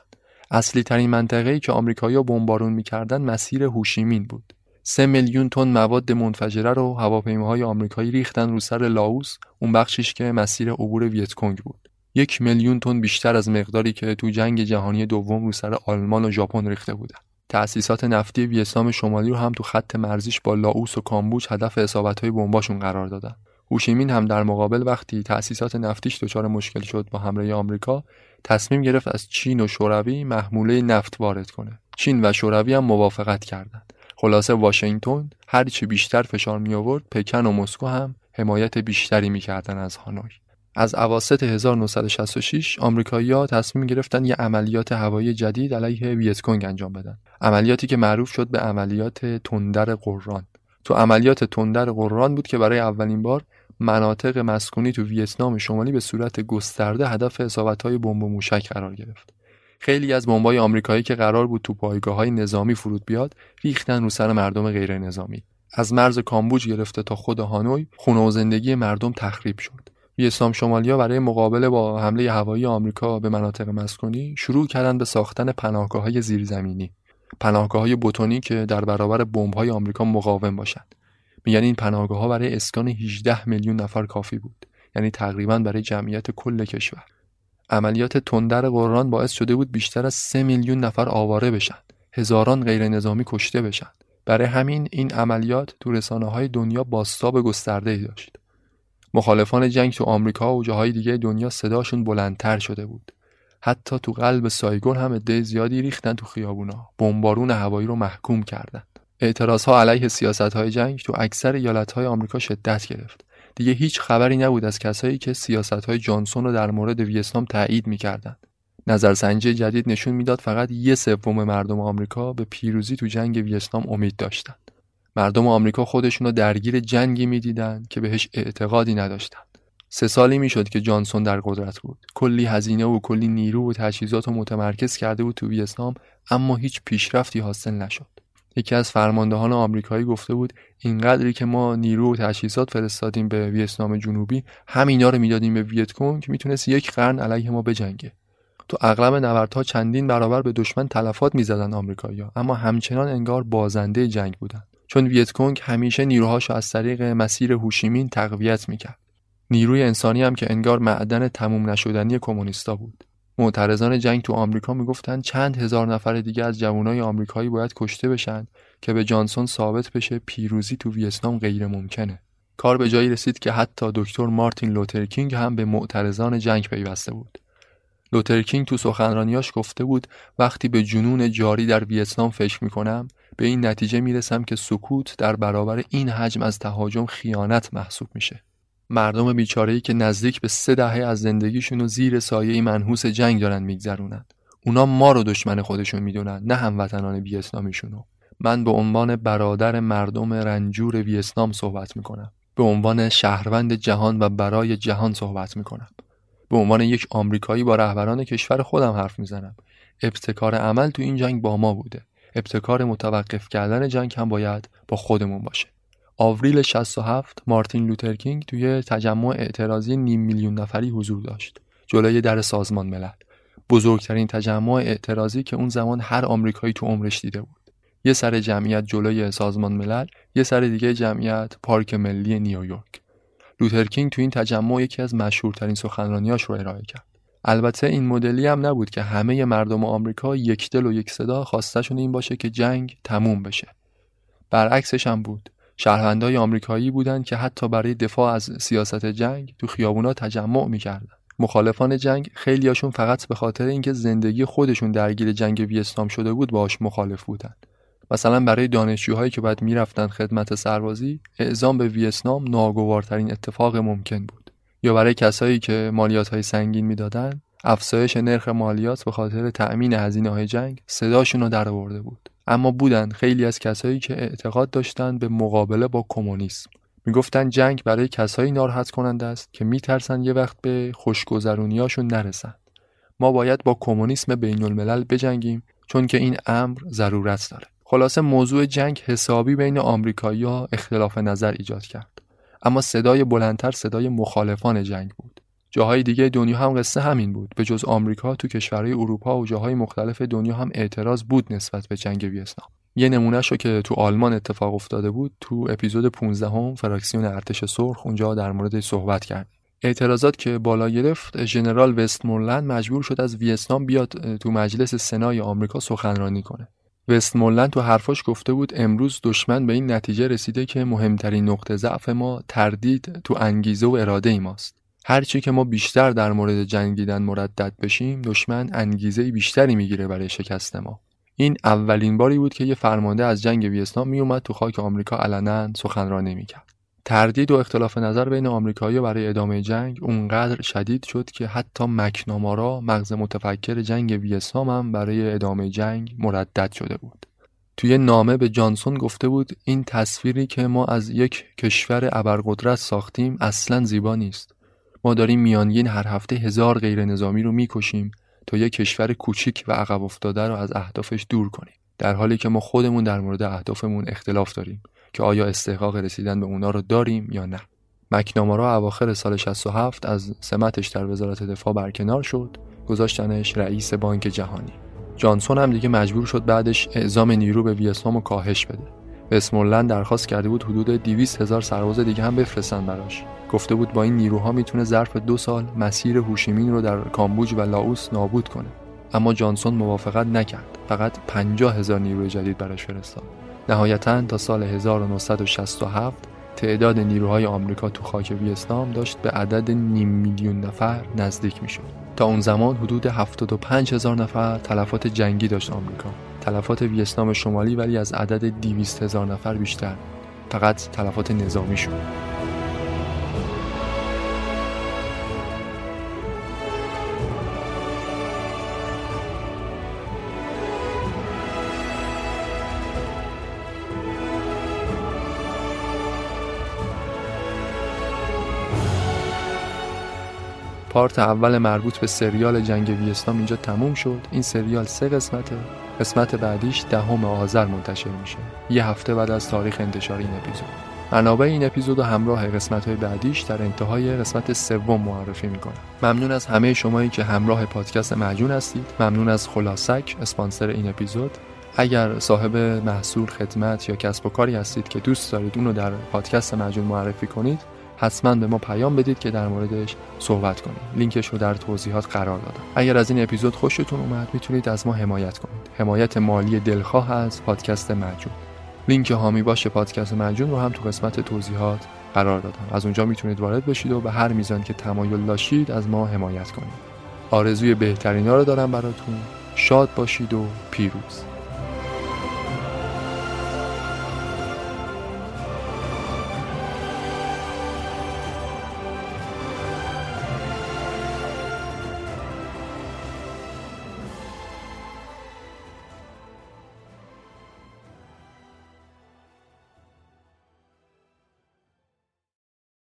A: اصلی ترین منطقه‌ای که آمریکایی‌ها بمبارون می‌کردن مسیر هوشیمین بود. سه میلیون تن مواد منفجره رو هواپیماهای آمریکایی ریختن رو سر لاوس اون بخشش که مسیر عبور ویتکونگ بود. یک میلیون تن بیشتر از مقداری که تو جنگ جهانی دوم رو سر آلمان و ژاپن ریخته بودن. تأسیسات نفتی ویتنام شمالی رو هم تو خط مرزیش با لاوس و کامبوج هدف اصابت‌های بمباشون قرار دادن. هوشیمین هم در مقابل وقتی تأسیسات نفتیش دچار مشکل شد با حمله آمریکا تصمیم گرفت از چین و شوروی محموله نفت وارد کنه. چین و شوروی هم موافقت کردند. خلاصه واشنگتن هرچی بیشتر فشار می آورد پکن و مسکو هم حمایت بیشتری می‌کردن از هانوی. از اواسط 1966 آمریکایی‌ها تصمیم گرفتن یه عملیات هوایی جدید علیه ویتکونگ انجام بدن عملیاتی که معروف شد به عملیات تندر قران تو عملیات تندر قران بود که برای اولین بار مناطق مسکونی تو ویتنام شمالی به صورت گسترده هدف اصابت‌های بمب و موشک قرار گرفت. خیلی از بمبای آمریکایی که قرار بود تو پایگاه نظامی فرود بیاد ریختن رو سر مردم غیر نظامی. از مرز کامبوج گرفته تا خود هانوی خونه و زندگی مردم تخریب شد. ویتنام شمالیا برای مقابله با حمله هوایی آمریکا به مناطق مسکونی شروع کردن به ساختن پناهگاه‌های زیرزمینی. پناهگاه‌های بتونی که در برابر بمب‌های آمریکا مقاوم باشند. میگن این پناهگاه ها برای اسکان 18 میلیون نفر کافی بود. یعنی تقریبا برای جمعیت کل کشور. عملیات تندر قرآن باعث شده بود بیشتر از 3 میلیون نفر آواره بشن. هزاران غیر نظامی کشته بشن. برای همین این عملیات تو رسانه های دنیا باستاب گسترده ای داشت. مخالفان جنگ تو آمریکا و جاهای دیگه دنیا صداشون بلندتر شده بود حتی تو قلب سایگون هم عده زیادی ریختن تو خیابونا بمبارون هوایی رو محکوم کردند اعتراض ها علیه سیاست های جنگ تو اکثر ایالت های آمریکا شدت گرفت. دیگه هیچ خبری نبود از کسایی که سیاست های جانسون رو در مورد ویتنام تایید می‌کردند. نظرسنجی جدید نشون می‌داد فقط یه سوم مردم آمریکا به پیروزی تو جنگ ویتنام امید داشتند. مردم آمریکا خودشون رو درگیر جنگی می‌دیدند که بهش اعتقادی نداشتند. سه سالی می‌شد که جانسون در قدرت بود. کلی هزینه و کلی نیرو و تجهیزات رو متمرکز کرده بود تو ویتنام اما هیچ پیشرفتی حاصل نشد. یکی از فرماندهان آمریکایی گفته بود اینقدری که ما نیرو و تجهیزات فرستادیم به ویتنام جنوبی همینا رو می‌دادیم به ویتکونگ که می‌تونست یک قرن علیه ما بجنگه تو اغلب نبردها چندین برابر به دشمن تلفات می‌زدن آمریکایی‌ها اما همچنان انگار بازنده جنگ بودن چون ویتکونگ همیشه نیروهاشو از طریق مسیر هوشیمین تقویت می‌کرد نیروی انسانی هم که انگار معدن تموم نشدنی کمونیستا بود معترضان جنگ تو آمریکا می‌گفتند چند هزار نفر دیگه از جوانای آمریکایی باید کشته بشن که به جانسون ثابت بشه پیروزی تو ویتنام غیر ممکنه. کار به جایی رسید که حتی دکتر مارتین لوترکینگ هم به معترضان جنگ پیوسته بود. لوترکینگ تو سخنرانیاش گفته بود وقتی به جنون جاری در ویتنام فکر می‌کنم به این نتیجه می‌رسم که سکوت در برابر این حجم از تهاجم خیانت محسوب میشه. مردم بیچاره‌ای که نزدیک به سه دهه از زندگیشون و زیر سایه منحوس جنگ دارن میگذرونن. اونا ما رو دشمن خودشون می‌دونن نه هموطنان ویتنامیشونو من به عنوان برادر مردم رنجور ویتنام صحبت می‌کنم. به عنوان شهروند جهان و برای جهان صحبت می‌کنم. به عنوان یک آمریکایی با رهبران کشور خودم حرف می‌زنم. ابتکار عمل تو این جنگ با ما بوده. ابتکار متوقف کردن جنگ هم باید با خودمون باشه. آوریل 67 مارتین لوترکینگ توی تجمع اعتراضی نیم میلیون نفری حضور داشت. جلوی در سازمان ملل. بزرگترین تجمع اعتراضی که اون زمان هر آمریکایی تو عمرش دیده بود. یه سر جمعیت جلوی سازمان ملل یه سر دیگه جمعیت پارک ملی نیویورک. لوترکینگ تو این تجمع یکی از مشهورترین سخنرانیاش رو ارائه کرد. البته این مدلی هم نبود که همه مردم آمریکا یک دل و یک صدا خواستشون این باشه که جنگ تموم بشه. برعکسش هم بود. شهروندای آمریکایی بودند که حتی برای دفاع از سیاست جنگ تو خیابونا تجمع می‌کردن. مخالفان جنگ خیلیاشون فقط به خاطر اینکه زندگی خودشون درگیر جنگ ویتنام شده بود باش مخالف بودند. مثلا برای دانشجوهایی که باید می‌رفتن خدمت سربازی اعزام به ویتنام ناگوارترین اتفاق ممکن بود. یا برای کسایی که مالیات های سنگین می‌دادن افزایش نرخ مالیات به خاطر تأمین هزینه های جنگ صداشون رو در آورده بود. اما بودن خیلی از کسایی که اعتقاد داشتند به مقابله با کمونیسم. می‌گفتن جنگ برای کسایی ناراحت کننده است که میترسن یه وقت به خوشگذرونیاشون نرسن. ما باید با کمونیسم بین الملل بجنگیم چون که این امر ضرورت داره. خلاصه موضوع جنگ حسابی بین آمریکایی‌ها اختلاف نظر ایجاد کرد. اما صدای بلندتر صدای مخالفان جنگ بود. جاهای دیگه دنیا هم قصه همین بود. به جز آمریکا تو کشورهای اروپا و جاهای مختلف دنیا هم اعتراض بود نسبت به جنگ ویتنام. یه نمونه شو که تو آلمان اتفاق افتاده بود تو اپیزود 15 هم فراکسیون ارتش سرخ اونجا در مورد صحبت کرد اعتراضات که بالا گرفت ژنرال وستمورلند مجبور شد از ویتنام بیاد تو مجلس سنای آمریکا سخنرانی کنه. وستمورلند تو حرفاش گفته بود امروز دشمن به این نتیجه رسیده که مهمترین نقطه ضعف ما تردید تو انگیزه و اراده ای ماست. هرچی که ما بیشتر در مورد جنگیدن مردد بشیم دشمن انگیزه بیشتری می‌گیره برای شکست ما. این اولین باری بود که یه فرمانده از جنگ ویتنام میومد تو خاک آمریکا علنا سخنرانی می‌کرد. تردید و اختلاف نظر بین آمریکایی‌ها برای ادامه جنگ اونقدر شدید شد که حتی مکنامارا مغز متفکر جنگ ویتنام هم برای ادامه جنگ مردد شده بود. توی نامه به جانسون گفته بود این تصویری که ما از یک کشور ابرقدرت ساختیم اصلا زیبا نیست. ما داریم میانگین هر هفته هزار غیر نظامی رو می‌کشیم تا یک کشور کوچیک و عقب افتاده رو از اهدافش دور کنیم. در حالی که ما خودمون در مورد اهدافمون اختلاف داریم. که آیا استحقاق رسیدن به اونا رو داریم یا نه. مکنامارا اواخر سال 67 از سمتش در وزارت دفاع برکنار شد. گذاشتنش رئیس بانک جهانی. جانسون هم دیگه مجبور شد بعدش اعزام نیرو به ویتنام کاهش بده. وستمورلند درخواست کرده بود حدود 200 هزار سرباز دیگه هم بفرستن براش. گفته بود با این نیروها می‌تونه ظرف دو سال مسیر هوشیمین رو در کامبوج و لاوس نابود کنه. اما جانسون موافقت نکرد. فقط 50 هزار نیروی جدید براش فرستاد. نهایتا تا سال 1967 تعداد نیروهای آمریکا تو خاک ویتنام داشت به عدد نیم میلیون نفر نزدیک می‌شد. تا اون زمان حدود 75 هزار نفر تلفات جنگی داشت آمریکا. تلفات ویتنام شمالی ولی از عدد 200 هزار نفر بیشتر. فقط تلفات نظامی شد. پارت اول مربوط به سریال جنگ ویتنام اینجا تموم شد. این سریال سه قسمته قسمت بعدیش دهم آذر منتشر میشه. یه هفته بعد از تاریخ انتشار این اپیزود. منابع این اپیزود و همراه قسمت های بعدیش در انتهای قسمت سوم معرفی می‌کنم. ممنون از همه شمایی که همراه پادکست معجون هستید. ممنون از خلاصک اسپانسر این اپیزود. اگر صاحب محصول خدمت یا کسب و کاری هستید که دوست دارید اونو در پادکست معجون معرفی کنید حتما به ما پیام بدید که در موردش صحبت کنیم. لینکش رو در توضیحات قرار دادم. اگر از این اپیزود خوشتون اومد می‌تونید از ما حمایت کنید. حمایت مالی دلخواه از پادکست مجون لینک هامی باشه پادکست مجون رو هم تو قسمت توضیحات قرار دادم. از اونجا می‌تونید وارد بشید و به هر میزان که تمایل داشتید از ما حمایت کنید. آرزوی بهترینا رو دارم براتون. شاد باشید و پیروز.